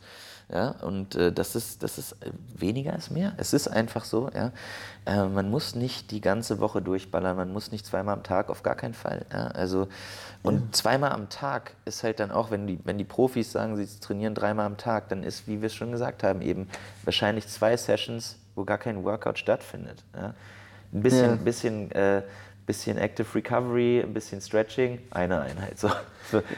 Ja, und äh, das ist, das ist äh, weniger ist mehr. Es ist einfach so, ja. Äh, man muss nicht die ganze Woche durchballern, man muss nicht zweimal am Tag, auf gar keinen Fall. Ja? Also, und ja. zweimal am Tag ist halt dann auch, wenn die, wenn die Profis sagen, sie trainieren dreimal am Tag, dann ist, wie wir es schon gesagt haben, eben wahrscheinlich zwei Sessions, wo gar kein Workout stattfindet. Ja? Ein bisschen, ja. bisschen äh, bisschen Active Recovery, ein bisschen Stretching, eine Einheit. So.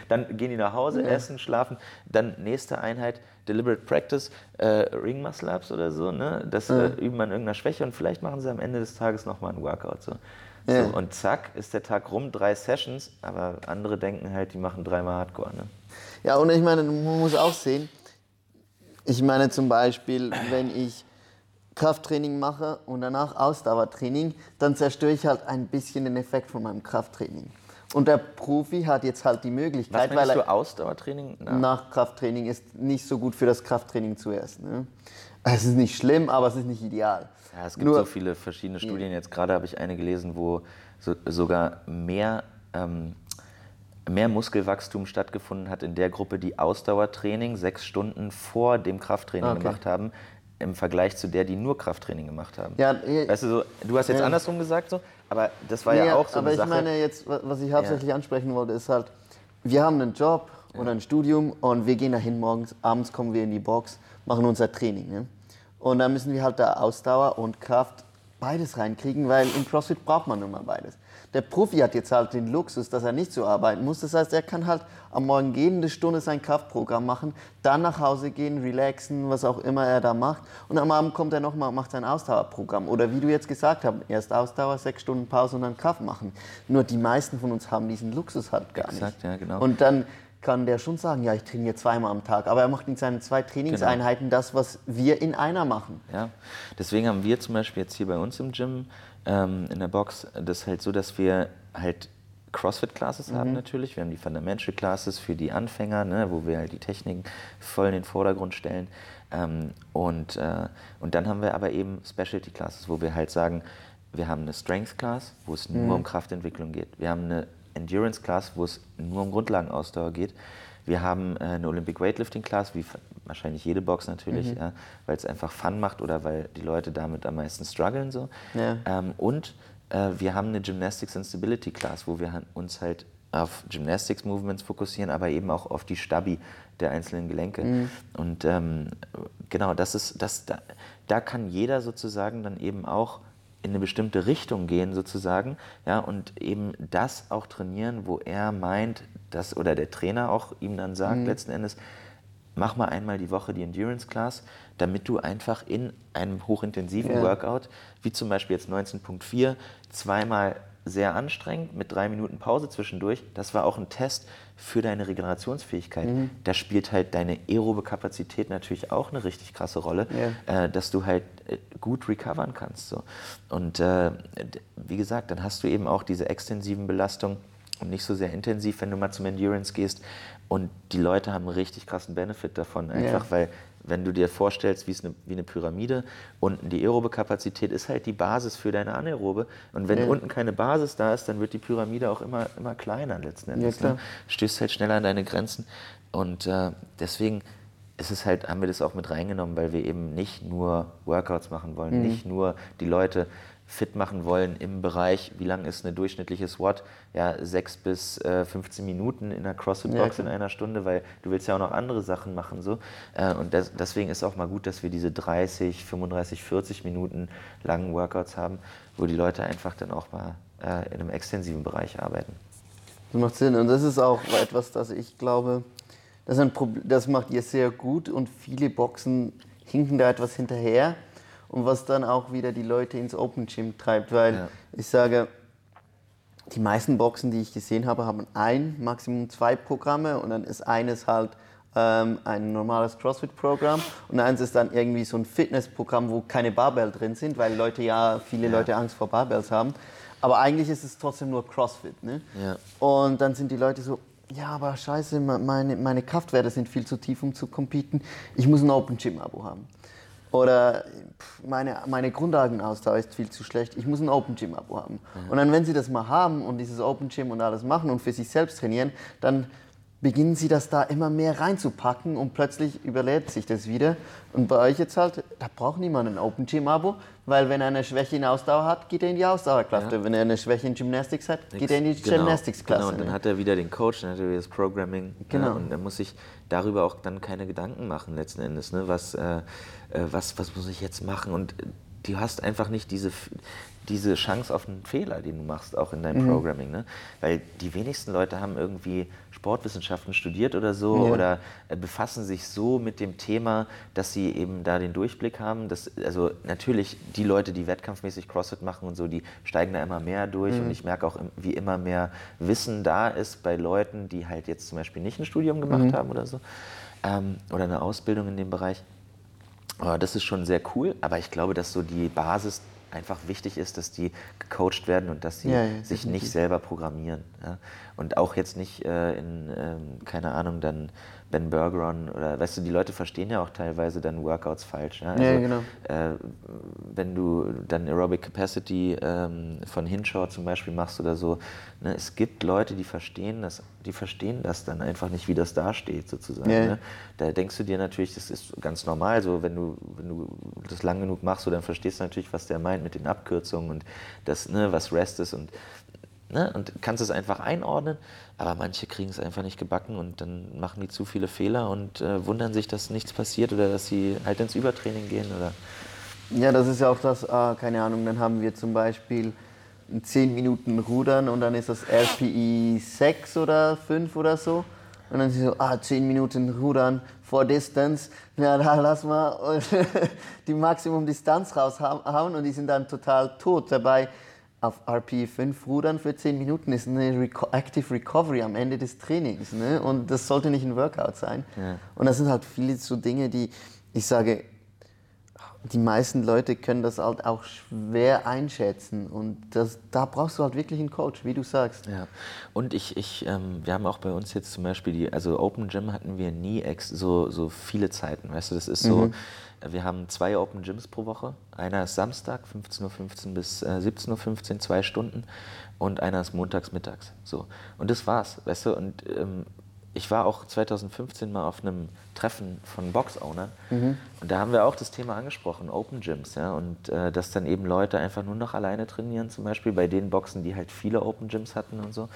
Dann gehen die nach Hause, ja. essen, schlafen. Dann nächste Einheit, Deliberate Practice, äh, Ring Muscle Ups oder so. Ne? Das ja. äh, üben man irgendeiner Schwäche und vielleicht machen sie am Ende des Tages nochmal einen Workout. So. Ja. So, und zack, ist der Tag rum, drei Sessions, aber andere denken halt, die machen dreimal Hardcore. Ne? Ja, und ich meine, man muss auch sehen, ich meine zum Beispiel, wenn ich Krafttraining mache und danach Ausdauertraining, dann zerstöre ich halt ein bisschen den Effekt von meinem Krafttraining. Und der Profi hat jetzt halt die Möglichkeit, weil er Ausdauertraining nach? nach Krafttraining ist nicht so gut für das Krafttraining zuerst. Ne? Es ist nicht schlimm, aber es ist nicht ideal. Ja, es gibt Nur, so viele verschiedene Studien. Jetzt gerade habe ich eine gelesen, wo so, sogar mehr, ähm, mehr Muskelwachstum stattgefunden hat in der Gruppe, die Ausdauertraining sechs Stunden vor dem Krafttraining okay. gemacht haben, im Vergleich zu der, die nur Krafttraining gemacht haben. Ja, weißt du, so, du hast jetzt ja. andersrum gesagt, so, aber das war ja, ja auch so aber eine Sache. Ich meine jetzt, was ich hauptsächlich ja. ansprechen wollte, ist halt, wir haben einen Job oder ein Studium und wir gehen dahin morgens, abends kommen wir in die Box, machen unser Training. Ne? Und dann müssen wir halt da Ausdauer und Kraft beides reinkriegen, weil im CrossFit braucht man nun mal beides. Der Profi hat jetzt halt den Luxus, dass er nicht so arbeiten muss. Das heißt, er kann halt am Morgen gehen, eine Stunde sein Kraftprogramm machen, dann nach Hause gehen, relaxen, was auch immer er da macht. Und am Abend kommt er nochmal und macht sein Ausdauerprogramm. Oder wie du jetzt gesagt hast, erst Ausdauer, sechs Stunden Pause und dann Kraft machen. Nur die meisten von uns haben diesen Luxus halt gar Exakt, nicht. Ja, genau. Und dann kann der schon sagen, ja, ich trainiere zweimal am Tag. Aber er macht in seinen zwei Trainingseinheiten genau. das, was wir in einer machen. Ja, deswegen haben wir zum Beispiel jetzt hier bei uns im Gym ähm, in der Box das halt so, dass wir halt CrossFit-Classes mhm. haben natürlich. Wir haben die Fundamental Classes für die Anfänger, ne, wo wir halt die Techniken voll in den Vordergrund stellen. Ähm, und, äh, und dann haben wir aber eben Specialty Classes, wo wir halt sagen, wir haben eine Strength Class, wo es nur mhm. um Kraftentwicklung geht. Wir haben eine Endurance Class, wo es nur um Grundlagenausdauer geht. Wir haben äh, eine Olympic Weightlifting Class, wie wahrscheinlich jede Box natürlich, mhm. ja, weil es einfach Fun macht oder weil die Leute damit am meisten strugglen. So. Ja. Ähm, und äh, wir haben eine Gymnastics and Stability Class, wo wir uns halt auf Gymnastics Movements fokussieren, aber eben auch auf die Stabi der einzelnen Gelenke. Mhm. Und ähm, genau, das ist, das, da, da kann jeder sozusagen dann eben auch in eine bestimmte Richtung gehen sozusagen, ja, und eben das auch trainieren, wo er meint, dass, oder der Trainer auch ihm dann sagt, mhm. letzten Endes, mach mal einmal die Woche die Endurance Class, damit du einfach in einem hochintensiven ja. Workout, wie zum Beispiel jetzt 19.4, zweimal sehr anstrengend mit drei Minuten Pause zwischendurch. Das war auch ein Test für deine Regenerationsfähigkeit. Mhm. Da spielt halt deine aerobe Kapazität natürlich auch eine richtig krasse Rolle, ja. äh, dass du halt äh, gut recovern kannst. So. Und äh, wie gesagt, dann hast du eben auch diese extensiven Belastungen und nicht so sehr intensiv, wenn du mal zum Endurance gehst. Und die Leute haben einen richtig krassen Benefit davon, einfach ja. weil wenn du dir vorstellst, wie, eine, wie eine Pyramide, unten die aerobe Kapazität ist halt die Basis für deine anaerobe. Und wenn ja. unten keine Basis da ist, dann wird die Pyramide auch immer, immer kleiner letzten Endes. Ja, ne? Stößt halt schneller an deine Grenzen. Und äh, deswegen ist es halt, haben wir das auch mit reingenommen, weil wir eben nicht nur Workouts machen wollen, mhm. nicht nur die Leute fit machen wollen im Bereich, wie lang ist eine durchschnittliche SWAT? Ja, sechs bis äh, 15 Minuten in einer CrossFit-Box ja, in einer Stunde, weil du willst ja auch noch andere Sachen machen. So. Äh, und das, deswegen ist auch mal gut, dass wir diese 30, 35, 40 Minuten langen Workouts haben, wo die Leute einfach dann auch mal äh, in einem extensiven Bereich arbeiten. Das macht Sinn und das ist auch etwas, das ich glaube, das, das macht ihr sehr gut und viele Boxen hinken da etwas hinterher und was dann auch wieder die Leute ins Open Gym treibt, weil ja. ich sage, die meisten Boxen, die ich gesehen habe, haben ein, Maximum zwei Programme und dann ist eines halt ähm, ein normales CrossFit-Programm und eins ist dann irgendwie so ein Fitness-Programm, wo keine Barbell drin sind, weil Leute ja, viele ja. Leute Angst vor Barbells haben. Aber eigentlich ist es trotzdem nur CrossFit. Ne? Ja. Und dann sind die Leute so, ja, aber scheiße, meine, meine Kraftwerte sind viel zu tief, um zu competen. Ich muss ein Open Gym-Abo haben. Oder meine, meine Grundlagenausdauer ist viel zu schlecht, ich muss ein Open Gym Abo haben. Mhm. Und dann, wenn Sie das mal haben und dieses Open Gym und alles machen und für sich selbst trainieren, dann beginnen sie das da immer mehr reinzupacken und plötzlich überlädt sich das wieder. Und bei euch jetzt halt, da braucht niemand ein Open Gym Abo, weil wenn er eine Schwäche in Ausdauer hat, geht er in die Ausdauerklasse. Ja. Wenn er eine Schwäche in Gymnastics hat, Nix. geht er in die genau. Gymnastics-Klasse. Genau, und dann ne? hat er wieder den Coach, dann hat er wieder das Programming. Ne? Genau. Ja, und er muss sich darüber auch dann keine Gedanken machen letzten Endes. Ne? Was, äh, äh, was, was muss ich jetzt machen? Und du hast einfach nicht diese, diese Chance auf einen Fehler, den du machst, auch in deinem mhm. Programming. Ne? Weil die wenigsten Leute haben irgendwie Sportwissenschaften studiert oder so ja. oder äh, befassen sich so mit dem Thema, dass sie eben da den Durchblick haben. Dass, also natürlich die Leute, die wettkampfmäßig CrossFit machen und so, die steigen da immer mehr durch mhm. und ich merke auch, wie immer mehr Wissen da ist bei Leuten, die halt jetzt zum Beispiel nicht ein Studium gemacht mhm. haben oder so ähm, oder eine Ausbildung in dem Bereich. Aber das ist schon sehr cool, aber ich glaube, dass so die Basis einfach wichtig ist, dass die gecoacht werden und dass sie ja, ja, sich nicht selber programmieren. Ja? Und auch jetzt nicht äh, in, ähm, keine Ahnung, dann Ben Bergeron oder weißt du, die Leute verstehen ja auch teilweise dann Workouts falsch. Ja, also, ja genau. Äh, wenn du dann Aerobic Capacity ähm, von Hinshaw zum Beispiel machst oder so, ne, es gibt Leute, die verstehen das, die verstehen das dann einfach nicht, wie das dasteht sozusagen. Ja. Ne? Da denkst du dir natürlich, das ist ganz normal, so wenn du, wenn du das lang genug machst, so, dann verstehst du natürlich, was der meint mit den Abkürzungen und das, ne, was Rest ist und Ne? Und kannst es einfach einordnen, aber manche kriegen es einfach nicht gebacken und dann machen die zu viele Fehler und äh, wundern sich, dass nichts passiert oder dass sie halt ins Übertraining gehen. Oder ja, das ist ja auch das, äh, keine Ahnung, dann haben wir zum Beispiel 10 Minuten Rudern und dann ist das RPI 6 oder 5 oder so. Und dann sind sie so, ah, 10 Minuten Rudern vor Distance. Ja, da lass mal die Maximum Distanz raushauen und die sind dann total tot dabei auf RP5 rudern für 10 Minuten ist eine Reco Active Recovery am Ende des Trainings. Ne? Und das sollte nicht ein Workout sein. Ja. Und das sind halt viele so Dinge, die ich sage, die meisten Leute können das halt auch schwer einschätzen. Und das, da brauchst du halt wirklich einen Coach, wie du sagst. Ja. Und ich, ich ähm, wir haben auch bei uns jetzt zum Beispiel die, also Open Gym hatten wir nie ex so, so viele Zeiten. Weißt du, das ist so. Mhm wir haben zwei Open Gyms pro Woche. Einer ist Samstag, 15.15 Uhr bis äh, 17.15 Uhr, zwei Stunden. Und einer ist montags mittags. So. Und das war's, weißt du? Und ähm, ich war auch 2015 mal auf einem Treffen von Box-Owner mhm. und da haben wir auch das Thema angesprochen, Open Gyms, ja, und äh, dass dann eben Leute einfach nur noch alleine trainieren, zum Beispiel bei den Boxen, die halt viele Open Gyms hatten und so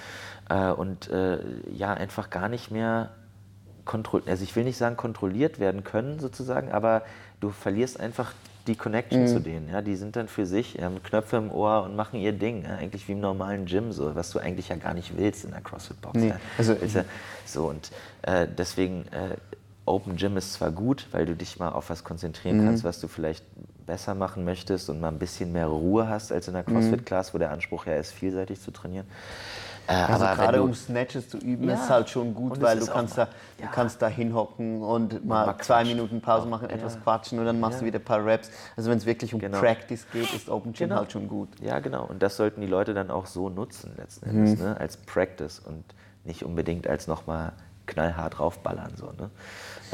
äh, und äh, ja, einfach gar nicht mehr kontrolliert, also ich will nicht sagen kontrolliert werden können sozusagen, aber du verlierst einfach die Connection mhm. zu denen. Ja? Die sind dann für sich, haben Knöpfe im Ohr und machen ihr Ding. Ja? Eigentlich wie im normalen Gym, so, was du eigentlich ja gar nicht willst in der CrossFit-Box. Nee. Ja? Also, so, und äh, deswegen, äh, Open Gym ist zwar gut, weil du dich mal auf was konzentrieren mhm. kannst, was du vielleicht besser machen möchtest und mal ein bisschen mehr Ruhe hast als in der mhm. CrossFit-Class, wo der Anspruch ja ist, vielseitig zu trainieren. Äh, also aber gerade um Snatches zu üben, ja. ist halt schon gut, weil du kannst, da, ja. du kannst da hinhocken und mal, mal zwei Minuten Pause machen, ja. etwas quatschen und dann machst du wieder ein paar Raps. Also wenn es wirklich um genau. Practice geht, ist Open Gym genau. halt schon gut. Ja, genau. Und das sollten die Leute dann auch so nutzen letzten Endes, mhm. ne? als Practice und nicht unbedingt als nochmal knallhart raufballern. So, ne?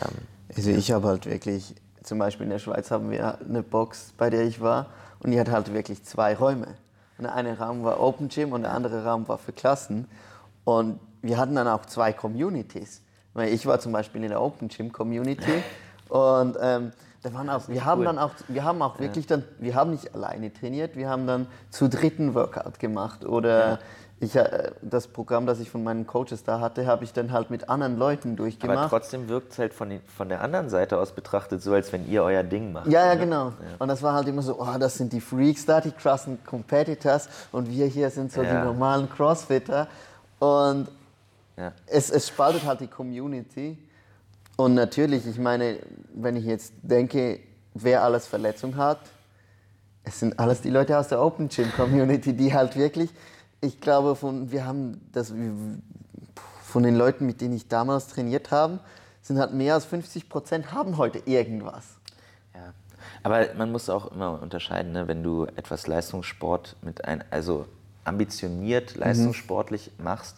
Ähm, also ich habe halt wirklich, zum Beispiel in der Schweiz haben wir eine Box, bei der ich war und die hat halt wirklich zwei Räume. Und der eine Raum war Open Gym und der andere Raum war für Klassen. Und wir hatten dann auch zwei Communities. Weil ich war zum Beispiel in der Open Gym Community und ähm, da waren auch, wir haben cool. dann auch, wir haben auch wirklich dann, wir haben nicht alleine trainiert, wir haben dann zu dritten Workout gemacht oder ich, äh, das Programm, das ich von meinen Coaches da hatte, habe ich dann halt mit anderen Leuten durchgemacht. Aber trotzdem wirkt es halt von, den, von der anderen Seite aus betrachtet so, als wenn ihr euer Ding macht. Ja, ja, genau. Ja. Und das war halt immer so, oh, das sind die Freaks da, die krassen Competitors und wir hier sind so ja. die normalen Crossfitter. Und ja. es, es spaltet halt die Community. Und natürlich, ich meine, wenn ich jetzt denke, wer alles Verletzung hat, es sind alles die Leute aus der Open Gym Community, die halt wirklich ich glaube, von, wir haben das, von den Leuten, mit denen ich damals trainiert habe, sind halt mehr als 50 Prozent haben heute irgendwas. Ja, aber man muss auch immer unterscheiden, ne? wenn du etwas Leistungssport mit ein, also ambitioniert mhm. leistungssportlich mhm. machst,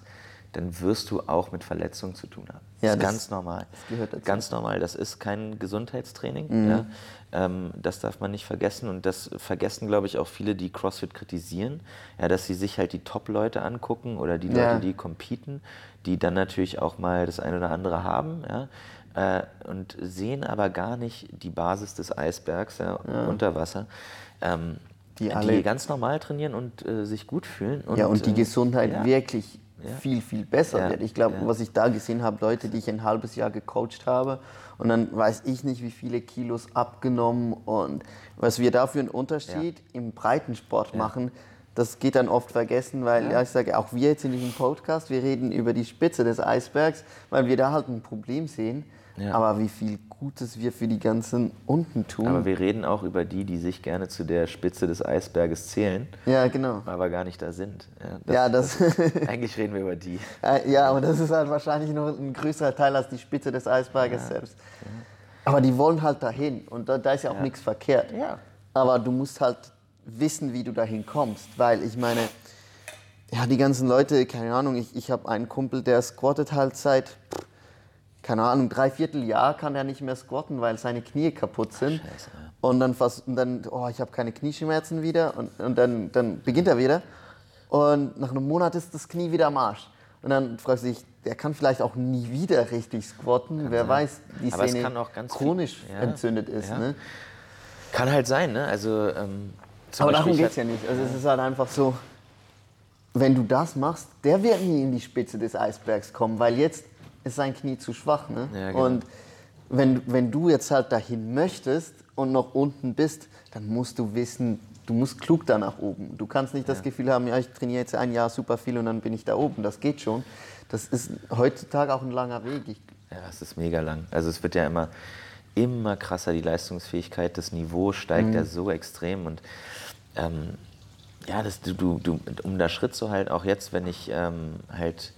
dann wirst du auch mit Verletzungen zu tun haben. Das ja, ist das ganz normal. Das gehört dazu. Ganz normal. Das ist kein Gesundheitstraining. Mhm. Ja. Ähm, das darf man nicht vergessen. Und das vergessen, glaube ich, auch viele, die CrossFit kritisieren. Ja, dass sie sich halt die Top-Leute angucken oder die Leute, ja. die competen, die dann natürlich auch mal das eine oder andere haben. Ja. Äh, und sehen aber gar nicht die Basis des Eisbergs ja, unter Wasser. Ähm, die, die ganz normal trainieren und äh, sich gut fühlen. Und, ja, und die äh, Gesundheit wirklich ja. viel, viel besser Ja, wird. Ich glaube, ja. was ich da gesehen habe, Leute, die ich ein halbes Jahr gecoacht habe und dann weiß ich nicht, wie viele Kilos abgenommen und was wir da für einen Unterschied im Breitensport machen, das geht dann oft vergessen, weil ja. ich sage, auch wir jetzt in diesem Podcast, wir reden über die Spitze des Eisbergs, weil wir da halt ein Problem sehen. Ja. Aber wie viel Gutes wir für die ganzen unten tun. Aber wir reden auch über die, die sich gerne zu der Spitze des Eisberges zählen, ja, genau. aber gar nicht da sind. Ja, Ja, das, eigentlich reden wir über die. Äh, ja, aber das ist halt wahrscheinlich nur ein größerer Teil als die Spitze des Eisberges selbst. Aber die wollen halt dahin und da, da ist ja auch nichts verkehrt. Ja. Aber du musst halt wissen, wie du dahin kommst, weil ich meine, ja, die ganzen Leute, keine Ahnung, ich, ich habe einen Kumpel, der squattet halt seit, keine Ahnung, dreiviertel Jahr kann er nicht mehr squatten, weil seine Knie kaputt sind. Scheiße, ja. Und dann fast, und dann, oh, ich habe keine Knieschmerzen wieder und, und dann, dann beginnt er wieder. Und nach einem Monat ist das Knie wieder am Arsch. Und dann fragst du dich, der kann vielleicht auch nie wieder richtig squatten. Wer weiß, die Aber Szene kann auch ganz viel- chronisch Ja, entzündet ist. ja. Ne? Kann halt sein, ne? Also, ähm, Aber darum geht es ja nicht. Also es ist halt einfach so, wenn du das machst, der wird nie in die Spitze des Eisbergs kommen, weil jetzt ist sein Knie zu schwach. Ne? Ja, genau. Und wenn, wenn du jetzt halt dahin möchtest und noch unten bist, dann musst du wissen, du musst klug da nach oben. Du kannst nicht das Gefühl haben, ja, ich trainiere jetzt ein Jahr super viel und dann bin ich da oben. Das geht schon. Das ist heutzutage auch ein langer Weg. Ich, Ja, es ist mega lang. Also es wird ja immer, immer krasser, die Leistungsfähigkeit, das Niveau steigt Mhm. ja so extrem und ähm, ja, das, du, du, du, um da Schritt zu halten, auch jetzt, wenn ich ähm, halt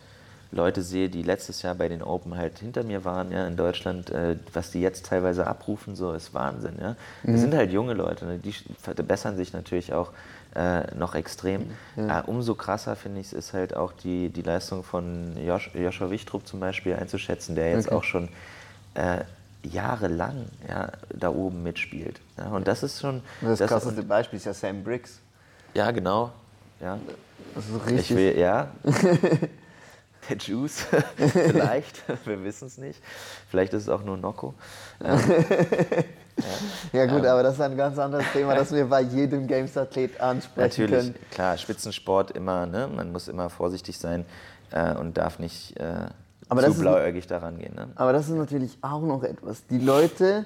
Leute sehe, die letztes Jahr bei den Open halt hinter mir waren, ja, in Deutschland, äh, was die jetzt teilweise abrufen, so ist Wahnsinn, ja. Das sind halt junge Leute, ne? die verbessern sich natürlich auch äh, noch extrem. Äh, umso krasser, finde ich, ist halt auch die, die Leistung von Josh, Joshua Wichtrup zum Beispiel einzuschätzen, der jetzt Okay. auch schon äh, jahrelang ja, da oben mitspielt. Ja, und das ist schon... das, das- krasseste Beispiel ist ja Sam Briggs. ja, genau. Ja. Das ist Ich richtig. will, ja. Der Juice, vielleicht, wir wissen es nicht. Vielleicht ist es auch nur Nocco. Ja gut, aber das ist ein ganz anderes Thema, das wir bei jedem Games-Athlet ansprechen Natürlich, können. klar, Spitzensport immer, ne? man muss immer vorsichtig sein äh, und darf nicht äh, Aber zu blauäugig daran gehen. Ne? Aber das ist natürlich auch noch etwas. Die Leute,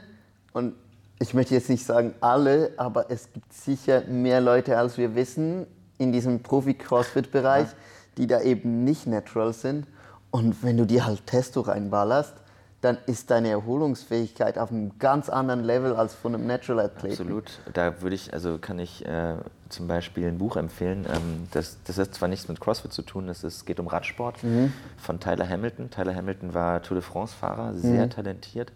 und ich möchte jetzt nicht sagen alle, aber es gibt sicher mehr Leute, als wir wissen, in diesem Profi-Crossfit-Bereich, die da eben nicht natural sind. Und wenn du dir halt Testo reinballerst, dann ist deine Erholungsfähigkeit auf einem ganz anderen Level als von einem Natural-Athleten. Absolut. Da würde ich, also kann ich äh, zum Beispiel ein Buch empfehlen. Ähm, das, das hat zwar nichts mit CrossFit zu tun, es ist, geht um Radsport von Tyler Hamilton. Tyler Hamilton war Tour de France-Fahrer, sehr talentiert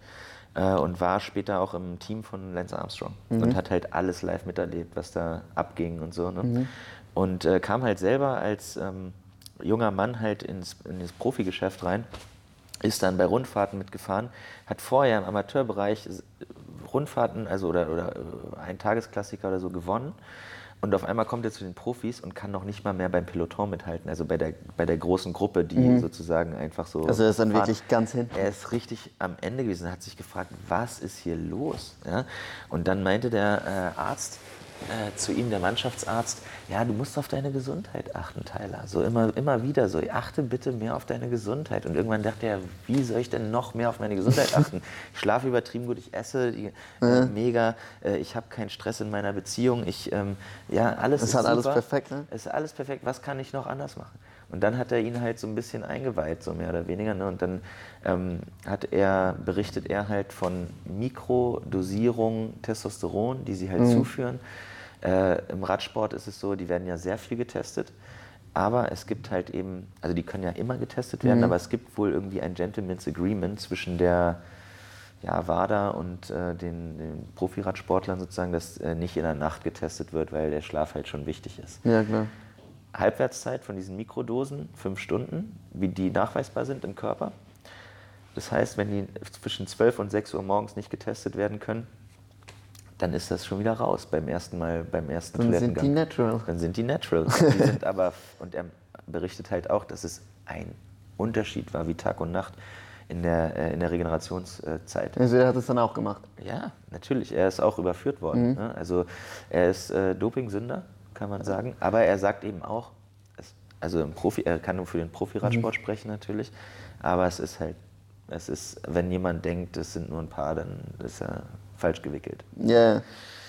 äh, und war später auch im Team von Lance Armstrong und hat halt alles live miterlebt, was da abging und so. Ne? Und äh, kam halt selber als ähm, junger Mann halt ins, in das Profigeschäft rein ist dann bei Rundfahrten mitgefahren, hat vorher im Amateurbereich Rundfahrten, also oder, oder äh, ein Tagesklassiker oder so gewonnen. Und auf einmal kommt er zu den Profis und kann noch nicht mal mehr beim Peloton mithalten, also bei der, bei der großen Gruppe, die sozusagen einfach so. Also er ist dann fahren. wirklich ganz hinten. Er ist richtig am Ende gewesen, hat sich gefragt, was ist hier los? Ja? Und dann meinte der äh, Arzt äh, zu ihm, der Mannschaftsarzt, ja, du musst auf deine Gesundheit achten, Tyler. So immer, immer wieder so, achte bitte mehr auf deine Gesundheit. Und irgendwann dachte er, wie soll ich denn noch mehr auf meine Gesundheit achten? Ich schlafe übertrieben gut, ich esse die, äh, mega, äh, ich habe keinen Stress in meiner Beziehung, ich, ähm, ja, alles Es ist hat alles super. perfekt, ne? Es ist alles perfekt, was kann ich noch anders machen? Und dann hat er ihn halt so ein bisschen eingeweiht, so mehr oder weniger. Ne? Und dann ähm, hat er, berichtet er halt von Mikrodosierung Testosteron, die sie halt zuführen. Äh, Im Radsport ist es so, die werden ja sehr viel getestet. Aber es gibt halt eben, also die können ja immer getestet werden, aber es gibt wohl irgendwie ein Gentleman's Agreement zwischen der ja, WADA und äh, den, den Profiradsportlern sozusagen, dass äh, nicht in der Nacht getestet wird, weil der Schlaf halt schon wichtig ist. Ja, klar. Halbwertszeit von diesen Mikrodosen, fünf Stunden, wie die nachweisbar sind im Körper. Das heißt, wenn die zwischen 12 und 6 Uhr morgens nicht getestet werden können, dann ist das schon wieder raus beim ersten Mal, beim ersten Dann sind die Toilettengang. natural. Dann sind die natural. Die sind aber, und er berichtet halt auch, dass es ein Unterschied war wie Tag und Nacht in der, äh, in der Regenerationszeit. Also er hat es dann auch gemacht. Ja, natürlich. Er ist auch überführt worden. Ne? Also er ist äh, Dopingsünder, kann man sagen. Aber er sagt eben auch, es, Also im Profi, er kann nur für den Profiradsport Mhm. sprechen natürlich, aber es ist halt, es ist, wenn jemand denkt, es sind nur ein paar, dann ist er falsch gewickelt. Ja,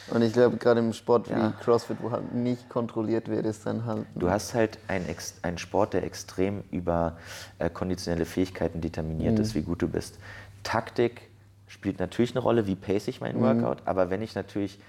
und ich glaube, gerade im Sport Ja. wie CrossFit, wo halt nicht kontrolliert wird, ist dann halt. Du hast halt einen, Sport, der extrem über äh, konditionelle Fähigkeiten determiniert ist, wie gut du bist. Taktik spielt natürlich eine Rolle, wie pace ich meinen Workout, aber wenn ich natürlich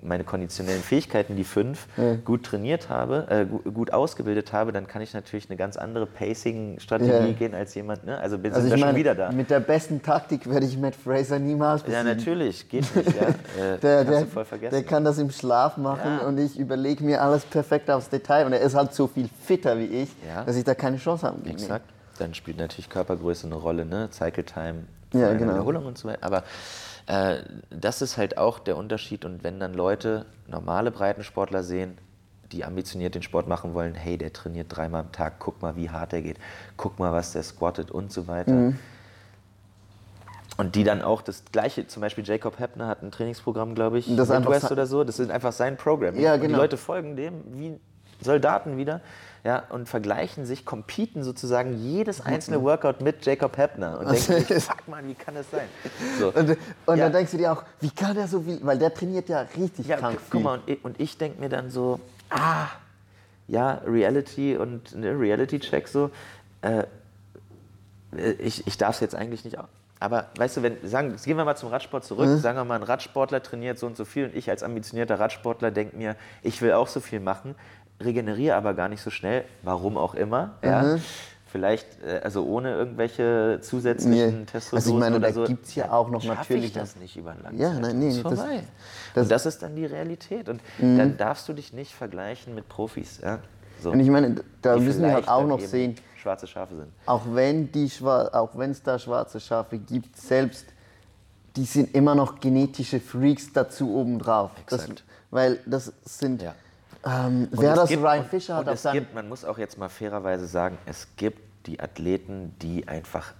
meine konditionellen Fähigkeiten, die fünf, gut trainiert habe, äh, gu- gut ausgebildet habe, dann kann ich natürlich eine ganz andere Pacing-Strategie Ja. gehen als jemand. Ne? Also bin Also ich wir schon meine, wieder da. mit der besten Taktik werde ich Matt Fraser niemals Ja, besiegen. natürlich, geht nicht. Ja. Äh, Der, der, voll vergessen. der kann das im Schlaf machen Ja. und ich überlege mir alles perfekt aufs Detail. Und er ist halt so viel fitter wie ich, Ja. dass ich da keine Chance habe. Exakt. Dann spielt natürlich Körpergröße eine Rolle, ne? Cycle Time, Ja, genau. Wiederholung und so weiter. Aber äh, das ist halt auch der Unterschied. Und wenn dann Leute normale Breitensportler sehen, die ambitioniert den Sport machen wollen, hey, der trainiert dreimal am Tag, guck mal, wie hart er geht, guck mal, was der squattet und so weiter. Mhm. Und die dann auch das gleiche, zum Beispiel Jacob Heppner hat ein Trainingsprogramm, glaube ich, Das Midwest oder so, das ist einfach sein Programm. Ja, Und die genau. Leute folgen dem wie Soldaten wieder ja, und vergleichen sich, competen sozusagen jedes einzelne Workout mit Jacob Heppner und denken sich, fuck man, wie kann das sein? So. Und, und Ja. dann denkst du dir auch, wie kann der so viel, weil der trainiert ja richtig Ja, krank viel. guck mal, und ich, und ich denke mir dann so, ah, ja, Reality und ne, Reality-Check so, äh, ich, ich darf es jetzt eigentlich nicht auch. Aber weißt du, wenn, sagen, gehen wir mal zum Radsport zurück, sagen wir mal, ein Radsportler trainiert so und so viel und ich als ambitionierter Radsportler denke mir, ich will auch so viel machen, regeneriere aber gar nicht so schnell, warum auch immer. Ja. Vielleicht, äh, also ohne irgendwelche zusätzlichen Nee. Testosteron Also ich meine, da so. gibt's ja auch noch natürlich- ich das nicht über einen langen Ja, nein, nee, ist das- vorbei. das- und das ist dann die Realität. Und dann darfst du dich nicht vergleichen mit Profis. Ja? So, Und ich meine, da die müssen wir halt auch noch sehen, Schwarze Schafe sind. auch wenn die Schwa auch wenn es da schwarze Schafe gibt, selbst die sind immer noch genetische Freaks dazu obendrauf. Das, Exakt. weil das sind, Ja. Ähm, wer das gibt- Ryan Fischer hat auf gibt, man muss auch jetzt mal fairerweise sagen, es gibt die Athleten, die einfach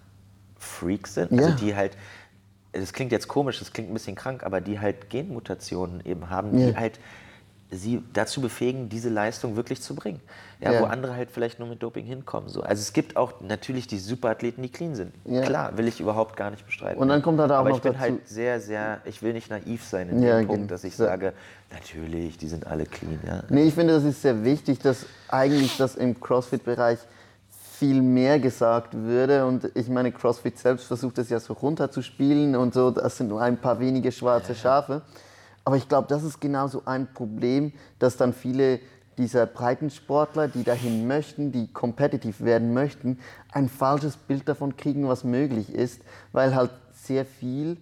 Freaks sind, Ja. also die halt, das klingt jetzt komisch, das klingt ein bisschen krank, aber die halt Genmutationen eben haben, die Ja. halt sie dazu befähigen, diese Leistung wirklich zu bringen. Ja, Ja. Wo andere halt vielleicht nur mit Doping hinkommen. So. Also es gibt auch natürlich die Superathleten, die clean sind. Ja. Klar, will ich überhaupt gar nicht bestreiten. Und dann kommt halt auch Aber noch ich bin dazu- halt sehr, sehr, ich will nicht naiv sein in Ja, dem Punkt, dass ich sage, natürlich, die sind alle clean. Ja. Nee, ich finde, das ist sehr wichtig, dass eigentlich das im CrossFit-Bereich viel mehr gesagt würde. Und ich meine, CrossFit selbst versucht es ja so runterzuspielen und so, das sind nur ein paar wenige schwarze Schafe. Aber ich glaube, das ist genauso ein Problem, dass dann viele dieser Breitensportler, die dahin möchten, die competitive werden möchten, ein falsches Bild davon kriegen, was möglich ist, weil halt sehr viel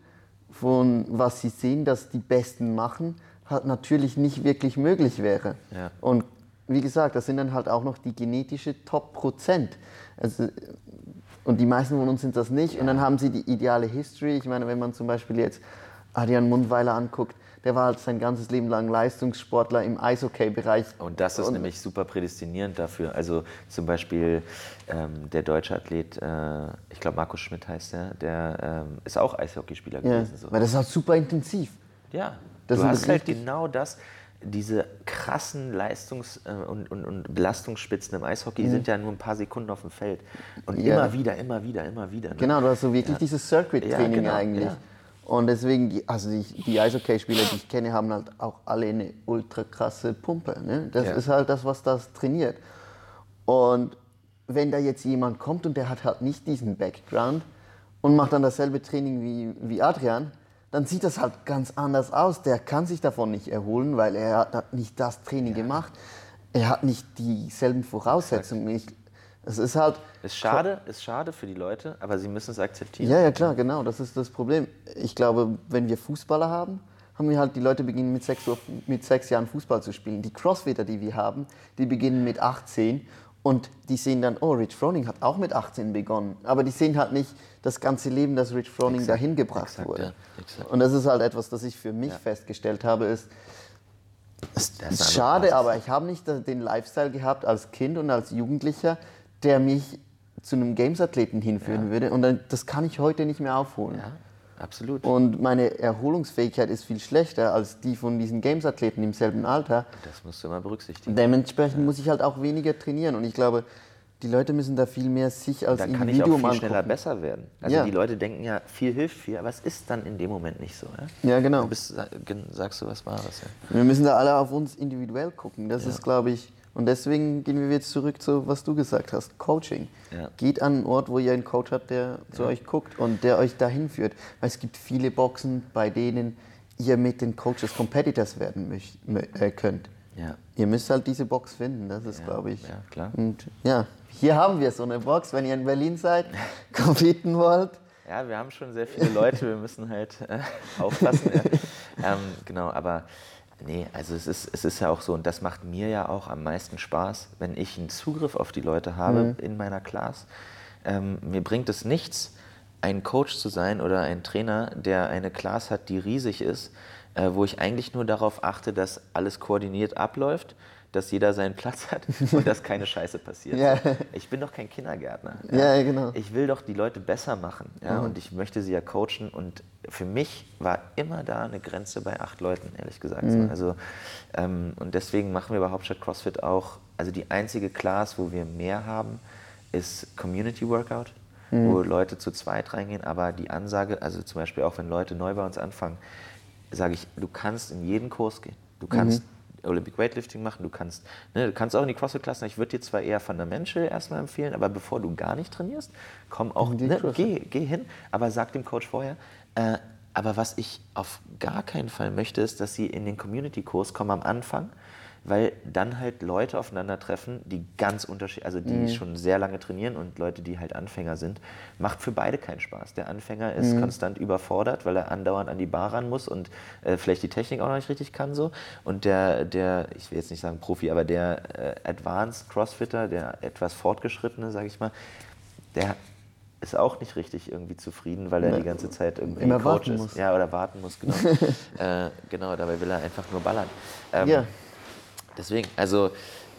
von was sie sehen, dass die Besten machen, halt natürlich nicht wirklich möglich wäre. Ja. Und wie gesagt, das sind dann halt auch noch die genetische Top-Prozent. Also, und die meisten von uns sind das nicht. Und dann haben sie die ideale History. Ich meine, wenn man zum Beispiel jetzt Adrian Mundweiler anguckt, der war halt sein ganzes Leben lang Leistungssportler im Eishockey-Bereich. Und das ist nämlich super prädestinierend dafür. Also zum Beispiel ähm, der deutsche Athlet, äh, ich glaube Markus Schmidt heißt der, der ähm, ist auch Eishockeyspieler Ja, gewesen. So. weil das ist halt super intensiv. Ja, Das du hast halt genau das. Diese krassen Leistungs- äh, und, und, und Belastungsspitzen im Eishockey sind ja nur ein paar Sekunden auf dem Feld. Und Mhm. Ja. immer wieder, immer wieder, immer wieder. Ne? Genau, du hast so wirklich dieses Circuit-Training Ja, genau, eigentlich. Ja. Und deswegen, die, also die, die Eishockey-Spieler, die ich kenne, haben halt auch alle eine ultra krasse Pumpe. Ne? Das Ja. ist halt das, was das trainiert. Und wenn da jetzt jemand kommt und der hat halt nicht diesen Background und macht dann dasselbe Training wie, wie Adrian, dann sieht das halt ganz anders aus. Der kann sich davon nicht erholen, weil er hat- nicht das Training gemacht. Er hat nicht dieselben Voraussetzungen. Ich, es ist halt, Ist schade, ist schade für die Leute, aber sie müssen es akzeptieren. ja, ja, klar, genau, das ist das Problem. Ich glaube, wenn wir Fußballer haben, haben wir halt, die Leute beginnen mit sechs, mit sechs Jahren Fußball zu spielen. Die Crossfitter, die wir haben, die beginnen mit 18 und die sehen dann, oh, Rich Froning hat auch mit 18 begonnen. Aber die sehen halt nicht das ganze Leben, das Rich Froning Exakt, dahin gebracht exakt, wurde. ja. Und das ist halt etwas, das ich für mich Ja. festgestellt habe, ist, es ist schade, aber ich habe nicht den Lifestyle gehabt als Kind und als Jugendlicher, der mich zu einem Games-Athleten hinführen Ja. würde. Und dann, das kann ich heute nicht mehr aufholen. Ja. absolut. Und meine Erholungsfähigkeit ist viel schlechter als die von diesen Games-Athleten im selben Alter. Das musst du immer berücksichtigen. Dementsprechend muss ich halt auch weniger trainieren. Und ich glaube, die Leute müssen da viel mehr sich als dann kann ich auch Individuum viel schneller angucken. besser werden. Also Ja. die Leute denken ja, viel hilft viel, aber es ist dann in dem Moment nicht so. Ja, Ja, genau. Du bist, sagst du was Wahres. Ja. Wir müssen da alle auf uns individuell gucken. Das ist, glaube ich, und deswegen gehen wir jetzt zurück zu, was du gesagt hast, Coaching. Ja. Geht an einen Ort, wo ihr einen Coach habt, der zu euch guckt und der euch dahin führt. Weil es gibt viele Boxen, bei denen ihr mit den Coaches Competitors werden möcht, äh, könnt. Ja. Ihr müsst halt diese Box finden, das ist, Ja, glaube ich. ja, klar. Und ja, hier haben wir so eine Box, wenn ihr in Berlin seid, competen wollt. Ja, wir haben schon sehr viele Leute, wir müssen halt äh, aufpassen. ja. ähm, genau, aber nee, also es ist, es ist ja auch so, und das macht mir ja auch am meisten Spaß, wenn ich einen Zugriff auf die Leute habe in meiner Class. Ähm, mir bringt es nichts, ein Coach zu sein oder ein Trainer, der eine Class hat, die riesig ist, äh, wo ich eigentlich nur darauf achte, dass alles koordiniert abläuft, dass jeder seinen Platz hat und dass keine Scheiße passiert. Ja. Ich bin doch kein Kindergärtner. Ja, genau. Ich will doch die Leute besser machen ja, und ich möchte sie ja coachen. Und für mich war immer da eine Grenze bei acht Leuten, ehrlich gesagt. So. Also, ähm, und deswegen machen wir bei Hauptstadt CrossFit auch, also die einzige Class, wo wir mehr haben, ist Community Workout, wo Leute zu zweit reingehen. Aber die Ansage, also zum Beispiel auch wenn Leute neu bei uns anfangen, sage ich, du kannst in jeden Kurs gehen. Du kannst Olympic Weightlifting machen, du kannst, ne, du kannst auch in die CrossFit-Klassen. Ich würde dir zwar eher Fundamental erstmal empfehlen, aber bevor du gar nicht trainierst, komm auch, die ne, geh, geh hin, aber sag dem Coach vorher. Äh, aber was ich auf gar keinen Fall möchte, ist, dass sie in den Community-Kurs kommen am Anfang, weil dann halt Leute aufeinandertreffen, die ganz unterschiedlich, also die schon sehr lange trainieren und Leute, die halt Anfänger sind, macht für beide keinen Spaß. Der Anfänger ist konstant überfordert, weil er andauernd an die Bar ran muss und äh, vielleicht die Technik auch noch nicht richtig kann so. Und der, der, ich will jetzt nicht sagen Profi, aber der äh, Advanced Crossfitter, der etwas fortgeschrittene, sage ich mal, der ist auch nicht richtig irgendwie zufrieden, weil er die ganze Zeit irgendwie Immer Coach warten ist. muss. Ja, oder warten muss, genau. äh, genau, dabei will er einfach nur ballern. Ähm, Ja. Deswegen, also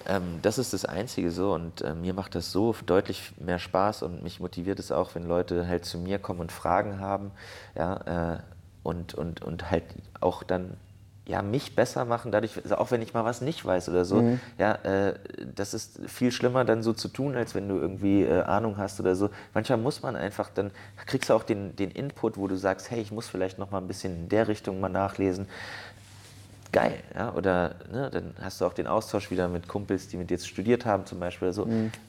ähm, das ist das Einzige so und äh, mir macht das so deutlich mehr Spaß und mich motiviert es auch, wenn Leute halt zu mir kommen und Fragen haben, ja, äh, und, und, und halt auch dann ja, mich besser machen, dadurch, also auch wenn ich mal was nicht weiß oder so, ja, äh, das ist viel schlimmer dann so zu tun, als wenn du irgendwie äh, Ahnung hast oder so. Manchmal muss man einfach, dann kriegst du auch den, den Input, wo du sagst, hey, ich muss vielleicht noch mal ein bisschen in der Richtung mal nachlesen geil. Ja? Oder ne, dann hast du auch den Austausch wieder mit Kumpels, die mit dir studiert haben zum Beispiel. Oder so.